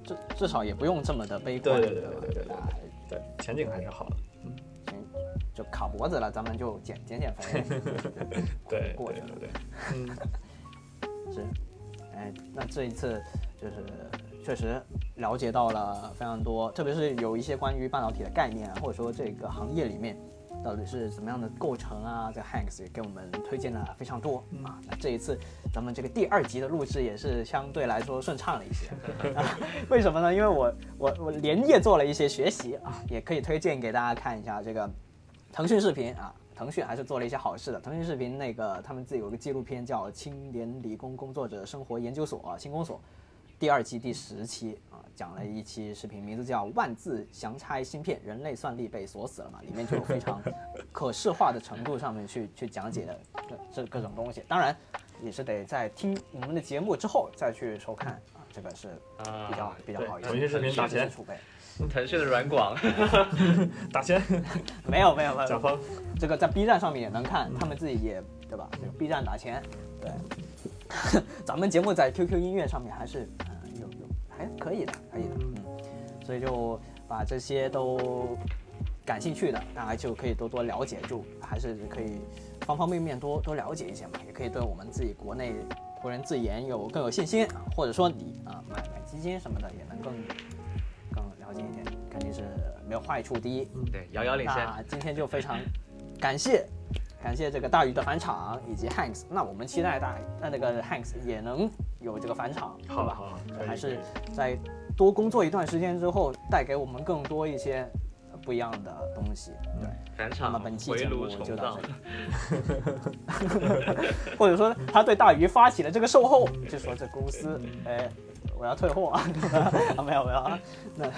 至至少也不用这么的悲观。对对对对对对对对，前景还是好的。行，就卡脖子了，咱们就减减减肥，[laughs] 对过去了。对对对，嗯，是，哎，那这一次就是确实了解到了非常多，特别是有一些关于半导体的概念啊，或者说这个行业里面到底是怎么样的构成啊，这 Hanks 也给我们推荐了非常多啊。那这一次咱们这个第二集的录制也是相对来说顺畅了一些，[laughs] 啊为什么呢？因为我我我连夜做了一些学习啊，也可以推荐给大家看一下这个腾讯视频啊。腾讯还是做了一些好事的。腾讯视频那个他们自己有个纪录片叫《青年理工工作者生活研究所》啊，青工所，第二期第十期啊，讲了一期视频，名字叫《万字详拆芯片，人类算力被锁死了嘛》，里面就有非常可视化的程度上面去去讲解的这这各种东西。当然，也是得在听我们的节目之后再去收看啊，这个是比较、啊比较好一些。腾讯视频打钱储备。[laughs] 腾讯的软广，[laughs] 打钱，[laughs] 没有没有没有，甲方。这个在 B 站上面也能看，他们自己也对吧？这个 B 站打钱，对。咱们节目在 QQ 音乐上面还是嗯、呃有有还可以的，可以的，嗯。所以就把这些都感兴趣的，大家就可以多多了解，就还是可以方方面面多多了解一些嘛，也可以对我们自己国内国人自研有更有信心，啊或者说你啊买买基金什么的也能更更了解一点，肯定是没有坏处。第一，对，遥遥领先。那今天就非常感谢感谢这个大鱼的返场以及 Hanks。那我们期待大那那个 Hanks 也能有这个返场，好吧？好好，还是在多工作一段时间之后，带给我们更多一些呃不一样的东西。对，返场那么本期节目就到这，里，[laughs] 或者说他对大鱼发起了这个售后，就说这公司，哎，我要退货 [laughs] 啊，没有没有啊，那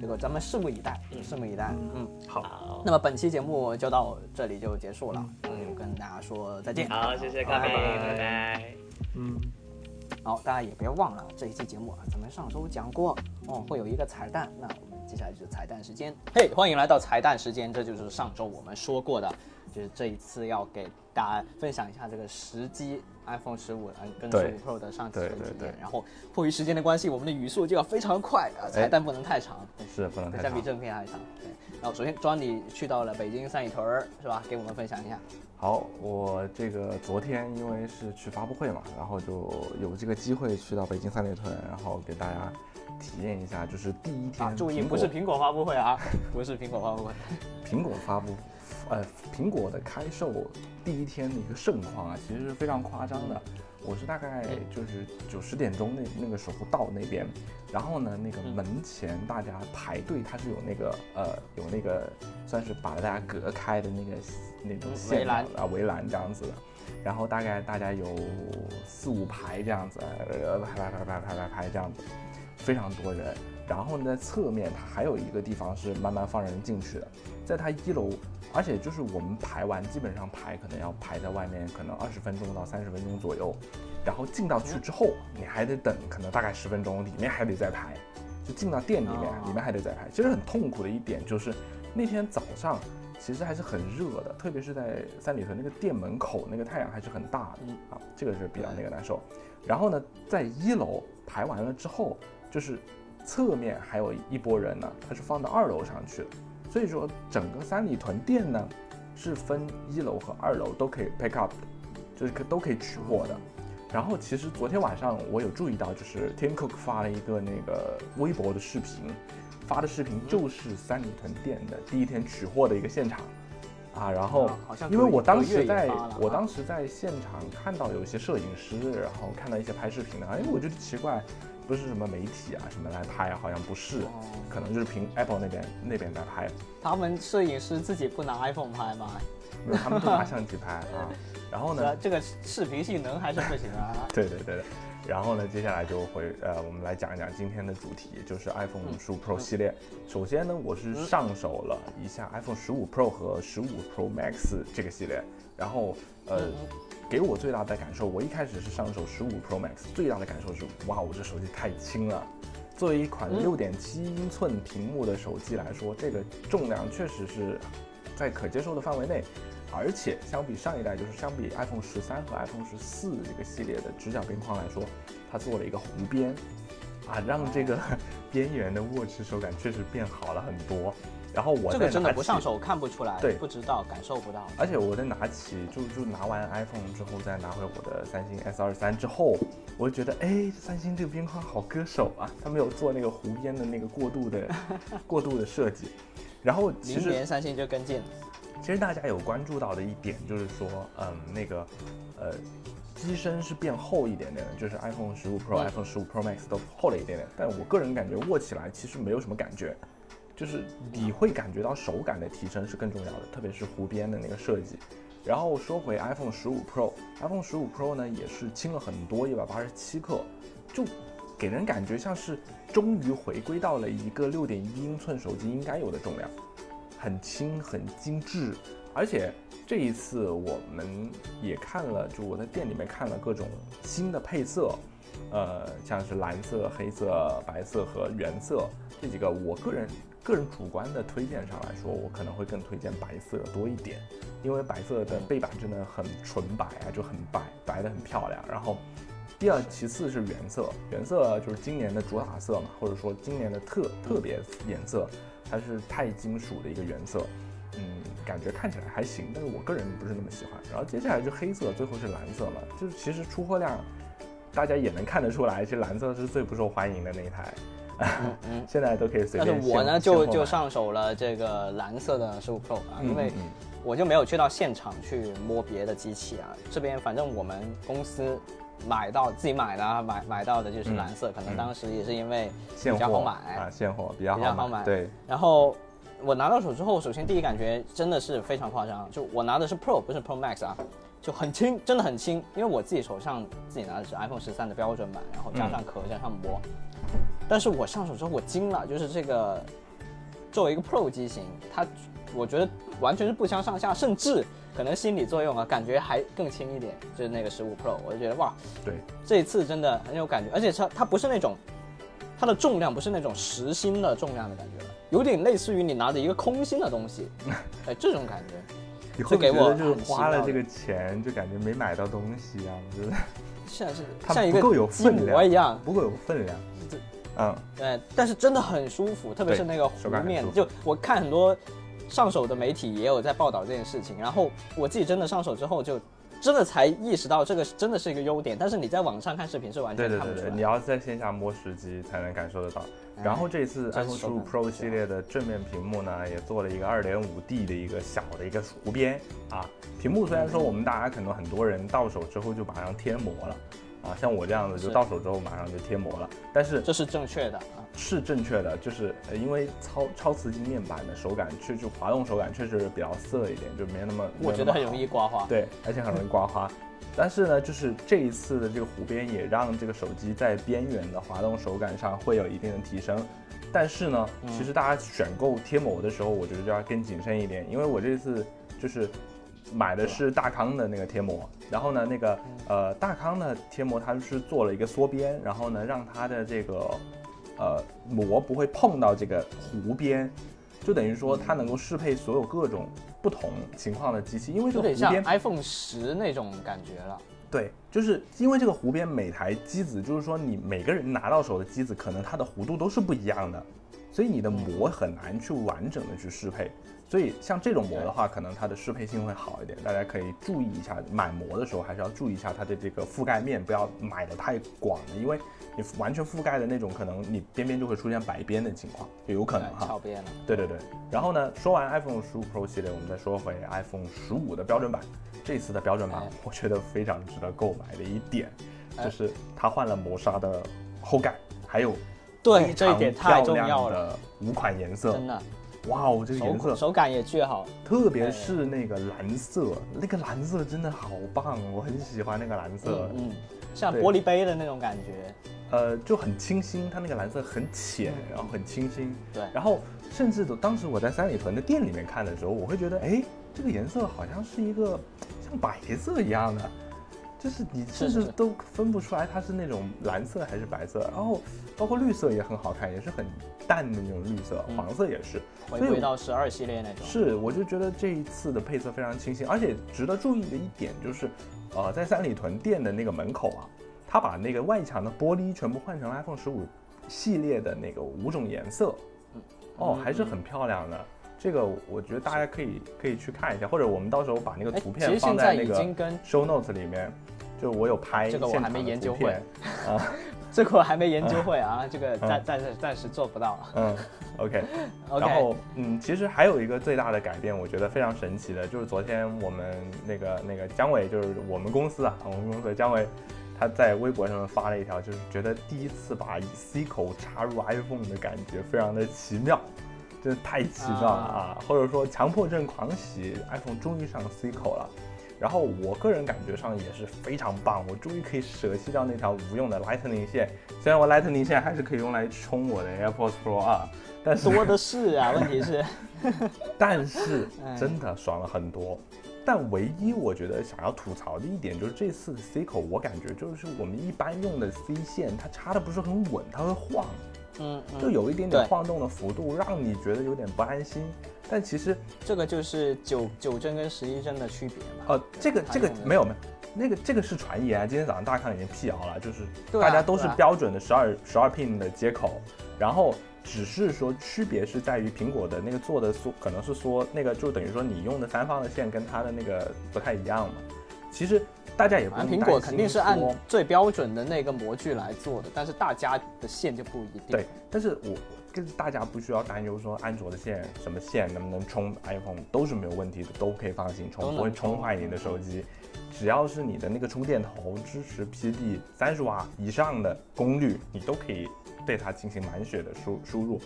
这个咱们拭目以待，拭目以待，嗯。好，那么本期节目就到这里就结束了，嗯，跟大家说再见。好，谢谢各位，拜拜拜拜。嗯，好，大家也别忘了这一期节目啊，咱们上周讲过哦，会有一个彩蛋。那我们接下来就是彩蛋时间。嘿，欢迎来到彩蛋时间，这就是上周我们说过的，就是这一次要给大家分享一下这个时机 iPhone 十五呃跟十对五 Pro 的上市对的体验然后迫于时间的关系，我们的语速就要非常快啊，彩蛋不能太长。是不能太相比。正片还长。对，然后首先庄你去到了北京三里屯儿是吧？给我们分享一下。好，我这个昨天因为是去发布会嘛，然后就有这个机会去到北京三里屯，然后给大家体验一下，就是第一天啊，注意不是苹果发布会啊，不是苹果发布会。[laughs] 苹果发布，呃，苹果的开售第一天的一个盛况啊，其实是非常夸张的。我是大概就是九十点钟那那个时候到那边，然后呢，那个嗯。门前大家排队，它是有那个呃有那个算是把大家隔开的那个那种围栏。啊围栏这样子的，然后大概大家有四五排这样子，呃排排排排排排排这样子，非常多人。然后呢，在侧面它还有一个地方是慢慢放人进去的，在它一楼，而且就是我们排完，基本上排可能要排在外面，可能二十分钟到三十分钟左右，然后进到去之后，你还得等，可能大概十分钟，里面还得再排，就进到店里面，哦。里面还得再排。其实很痛苦的一点就是那天早上其实还是很热的，特别是在三里屯那个店门口，那个太阳还是很大的嗯啊，这个是比较那个难受。然后呢，在一楼排完了之后，就是侧面还有一波人呢，他是放到二楼上去的。所以说，整个三里屯店呢是分一楼和二楼都可以 pick up 的，就是可都可以取货的。然后其实昨天晚上我有注意到，就是 Tim Cook 发了一个那个微博的视频，发的视频就是三里屯店的第一天取货的一个现场啊。然后因为我当时在我当时在现场看到有一些摄影师，然后看到一些拍视频的，哎，我觉得奇怪，不是什么媒体啊什么来拍啊，好像不是，哦，可能就是凭 Apple 那边那边在拍。他们摄影师自己不拿 iPhone 拍吗？没有，他们都拿相机拍 [laughs] 啊。然后呢，这这个视频性能还是不行啊。[laughs] 对对对对。然后呢，接下来就会呃，我们来讲一讲今天的主题，就是 iPhone 十五 Pro 系列。首先呢，我是上手了一下 iPhone 十五 Pro 和十五 Pro Max 这个系列，然后呃，给我最大的感受，我一开始是上手十五 Pro Max，最大的感受是，哇，我这手机太轻了。作为一款嗯六点七英寸屏幕的手机来说，这个重量确实是在可接受的范围内。而且相比上一代，就是相比 iPhone 十三和 iPhone 十四这个系列的直角边框来说，它做了一个弧边，啊，让这个 [laughs] 边缘的握持手感确实变好了很多。然后我这个真的不上手看不出来，对不知道感受不到。而且我在拿起就就拿完 iPhone 之后，再拿回我的三星 S 二三之后，我就觉得，哎，三星这个边框好割手啊，它没有做那个弧边的那个过渡的 [laughs] 过渡的设计。然后其明实年三星就跟进，其实大家有关注到的一点就是说，嗯，那个呃机身是变厚一点点的，就是 iPhone 十五 Pro、嗯 iPhone 十五 Pro Max 都厚了一点点。但我个人感觉握起来其实没有什么感觉，就是你会感觉到手感的提升是更重要的，特别是弧边的那个设计。然后说回 iPhone 十五 Pro，iPhone 十五 Pro 呢也是轻了很多，一百八十七克，就给人感觉像是终于回归到了一个六点一英寸手机应该有的重量，很轻很精致，而且这一次我们也看了，就我在店里面看了各种新的配色，呃，像是蓝色、黑色、白色和原色这几个，我个人个人主观的推荐上来说，我可能会更推荐白色多一点，因为白色的背板真的很纯白啊，就很白，白的很漂亮。然后第二，其次是原色，原色就是今年的主打色嘛，或者说今年的特特别颜色，它是钛金属的一个原色。嗯，感觉看起来还行，但是我个人不是那么喜欢。然后接下来就黑色，最后是蓝色嘛，就是其实出货量，大家也能看得出来，其实蓝色是最不受欢迎的那一台，嗯嗯。现在都可以随便但是。我呢，就就，上手了这个蓝色的十五 Pro 啊，嗯因为嗯我就没有去到现场去摸别的机器啊。这边反正我们公司买到自己买的啊，买买到的就是蓝色，可能嗯当时也是因为现货比较好买啊，现货比较比较好买对，然后我拿到手之后，首先第一感觉真的是非常夸张，就我拿的是 Pro，不是 Pro Max 啊，就很轻，真的很轻。因为我自己手上自己拿的是 iPhone 十三的标准版，然后加上壳加上膜，但是我上手之后我惊了，就是这个作为一个 Pro 机型，它我觉得完全是不相上下，甚至可能心理作用啊，感觉还更轻一点，就是那个十五 Pro，我就觉得哇，对，这一次真的很有感觉，而且它它不是那种它的重量不是那种实心的重量的感觉了，有点类似于你拿着一个空心的东西，[laughs] 哎，这种感觉。你会不给觉得就是花了这个钱，就感觉没买到东西一样，就是 [laughs] 像是像一个够有分量一样，不够有分量这。嗯，对，但是真的很舒服，特别是那个弧面就我看很多上手的媒体也有在报道这件事情，然后我自己真的上手之后就。真的才意识到这个真的是一个优点，但是你在网上看视频是完对对对对，全看不出来。你要在线下摸实机才能感受得到。然后这次 iPhone 十五 Pro 系列的正面屏幕呢，也做了一个二点五 D 的一个小的一个弧边啊。屏幕虽然说我们大家可能很多人到手之后就马上贴膜了啊，像我这样子就到手之后马上就贴膜了，但是这是正确的啊。是正确的，就是呃因为超超瓷晶面板的手感确实滑动手感确实比较涩一点，就没那么我觉得很容。易刮花。对，而且很容易刮花。但是呢，就是这一次的这个弧边也让这个手机在边缘的滑动手感上会有一定的提升。但是呢，其实大家选购贴膜的时候，我觉得就要更谨慎一点，因为我这次就是买的是大康的那个贴膜，然后呢，那个呃大康的贴膜它是做了一个缩边，然后呢让它的这个呃膜不会碰到这个弧边，就等于说它能够适配所有各种不同情况的机器，因为这个弧边 iPhone 十那种感觉了。对，就是因为这个弧边每台机子，就是说你每个人拿到手的机子，可能它的弧度都是不一样的，所以你的膜很难去完整的去适配。所以像这种膜的话，可能它的适配性会好一点，大家可以注意一下，买膜的时候还是要注意一下它的这个覆盖面，不要买的太广了，因为你完全覆盖的那种，可能你边边就会出现白边的情况，就有可能哈。翘边了。对对对，然后呢，说完 iPhone 十五 Pro 系列，我们再说回 iPhone 十五的标准版。这次的标准版哎，我觉得非常值得购买的一点，哎就是它换了磨砂的后盖，还有对，非这一点常太重要了，的五款颜色。真的。哇哦，这个颜色，手感也巨好。特别是那个蓝色，那个蓝色真的好棒，我很喜欢那个蓝色。嗯嗯，像玻璃杯的那种感觉。呃，就很清新，它那个蓝色很浅，然后很清新。对然后甚至都当时我在三里屯的店里面看的时候，我会觉得，哎，这个颜色好像是一个像白色一样的，就是你甚至都分不出来它是那种蓝色还是白色。然后包括绿色也很好看，也是很淡的那种绿色，嗯黄色也是。回所以归到十二系列那种。是，我就觉得这一次的配色非常清新，而且值得注意的一点就是，呃，在三里屯店的那个门口啊，他把那个外墙的玻璃全部换成了 iPhone 十五系列的那个五种颜色，哦，嗯还是很漂亮的。这个我觉得大家可以可以去看一下，或者我们到时候把那个哎图片放在那个 show notes 里面，就我有拍这个我还没研究会啊，[laughs] 这个我还没研究会啊，这个暂嗯暂时暂时做不到。嗯，OK。[laughs] 然后，嗯，其实还有一个最大的改变，我觉得非常神奇的，就是昨天我们那个那个姜伟，就是我们公司啊，我们公司的姜伟，他在微博上面发了一条，就是觉得第一次把 C 口插入 iPhone 的感觉非常的奇妙，真的太奇妙了啊！或者说强迫症狂喜，iPhone 终于上 C 口了。然后我个人感觉上也是非常棒，我终于可以舍弃掉那条无用的 Lightning 线，虽然我 Lightning 线还是可以用来充我的 AirPods Pro 啊，但是多的是啊，[laughs] 问题是，但是哎真的爽了很多。但唯一我觉得想要吐槽的一点就是这次的 C 口，我感觉就是我们一般用的 C 线，它插的不是很稳，它会晃，嗯，嗯就有一点点晃动的幅度，让你觉得有点不安心。但其实，这个就是九九帧跟十一帧的区别嘛。呃，这个这个没有没有，那个这个是传言啊。今天早上大家看已经辟谣了，就是大家都是标准的十二十二 pin 的接口，然后只是说区别是在于苹果的那个做的说，可能是说那个就等于说你用的三方的线跟它的那个不太一样嘛。其实大家也不苹果肯定是按最标准的那个模具来做的，但是大家的线就不一定。对，但是我跟大家不需要担忧说安卓的线什么线能不能充 iPhone 都是没有问题的，都可以放心充，不会充充坏你的手机。只要是你的那个充电头支持 PD 三十瓦以上的功率，你都可以对它进行满血的输输入。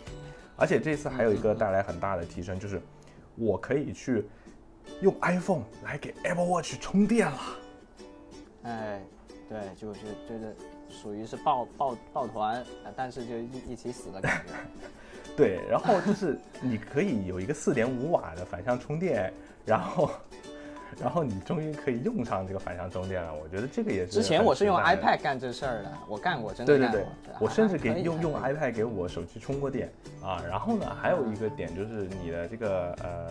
而且这次还有一个带来很大的提升，就是我可以去用 iPhone 来给 Apple Watch 充电了。哎，对，就是就是属于是抱抱抱团，呃但是就一一起死的感觉。[laughs] 对，然后就是你可以有一个四点五瓦的反向充电，然后，[laughs] 然后你终于可以用上这个反向充电了。我觉得这个也是之前我是用 iPad 干这事儿的，我干过，真的对对对干过。我甚至给用用 iPad 给我手机充过电啊。然后呢，还有一个点就是你的这个呃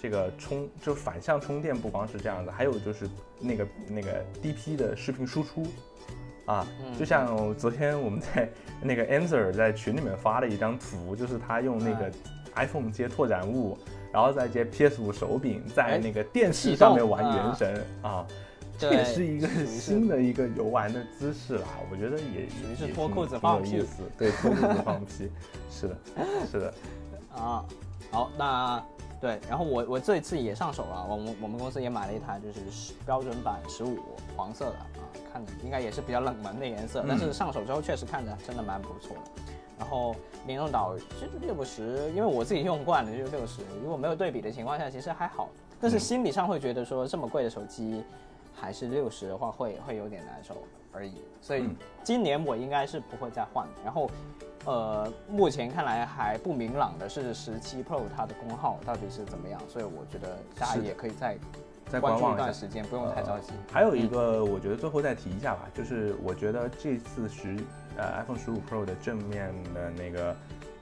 这个充就反向充电不光是这样子，还有就是那个那个 DP 的视频输出。啊，就像昨天我们在那个 Answer 在群里面发了一张图，就是他用那个 iPhone 接拓展物。然后再接 PS 五手柄，在哎那个电视上面玩《原啊神》啊，这也是一个新的一个游玩的姿势啦，我觉得也也是脱裤子放屁对，脱裤子放屁，是的，是的，[laughs] 啊，好，那对，然后我我这一次也上手了，我们我们公司也买了一台就是标准版十五黄色的啊，看着应该也是比较冷门的颜色，但嗯是上手之后确实看着真的蛮不错的。然后联动岛其实六十，因为我自己用惯了就是六十，如果没有对比的情况下，其实还好，但是嗯心理上会觉得说这么贵的手机，还是六十的话会会有点难受而已，所以嗯今年我应该是不会再换的。然后呃，目前看来还不明朗的是十七 Pro 它的功耗到底是怎么样，所以我觉得大家也可以再再关注一观望一。段时间，不用太着急。还有一个，我觉得最后再提一下吧，就是我觉得这次十呃 iPhone 十五 Pro 的正面的那个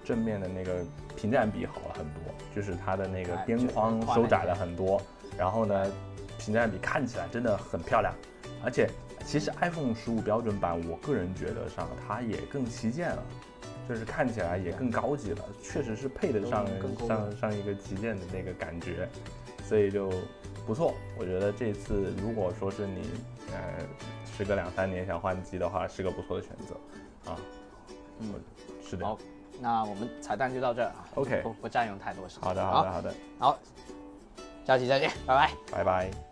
正面的那个屏占比好了很多，就是它的那个哎边框收窄了很多，然后呢，屏占比看起来真的很漂亮，而且其实 iPhone 十五标准版，我个人觉得上它也更旗舰了。就是看起来也更高级了，确实是配得上上上一个旗舰的那个感觉，所以就不错。我觉得这次如果说是你呃时隔两三年想换机的话，是个不错的选择啊。嗯，是的。好，那我们彩蛋就到这儿啊 OK 不不占用太多时间。好的，好的，好的，好，下期再见，拜拜。拜拜。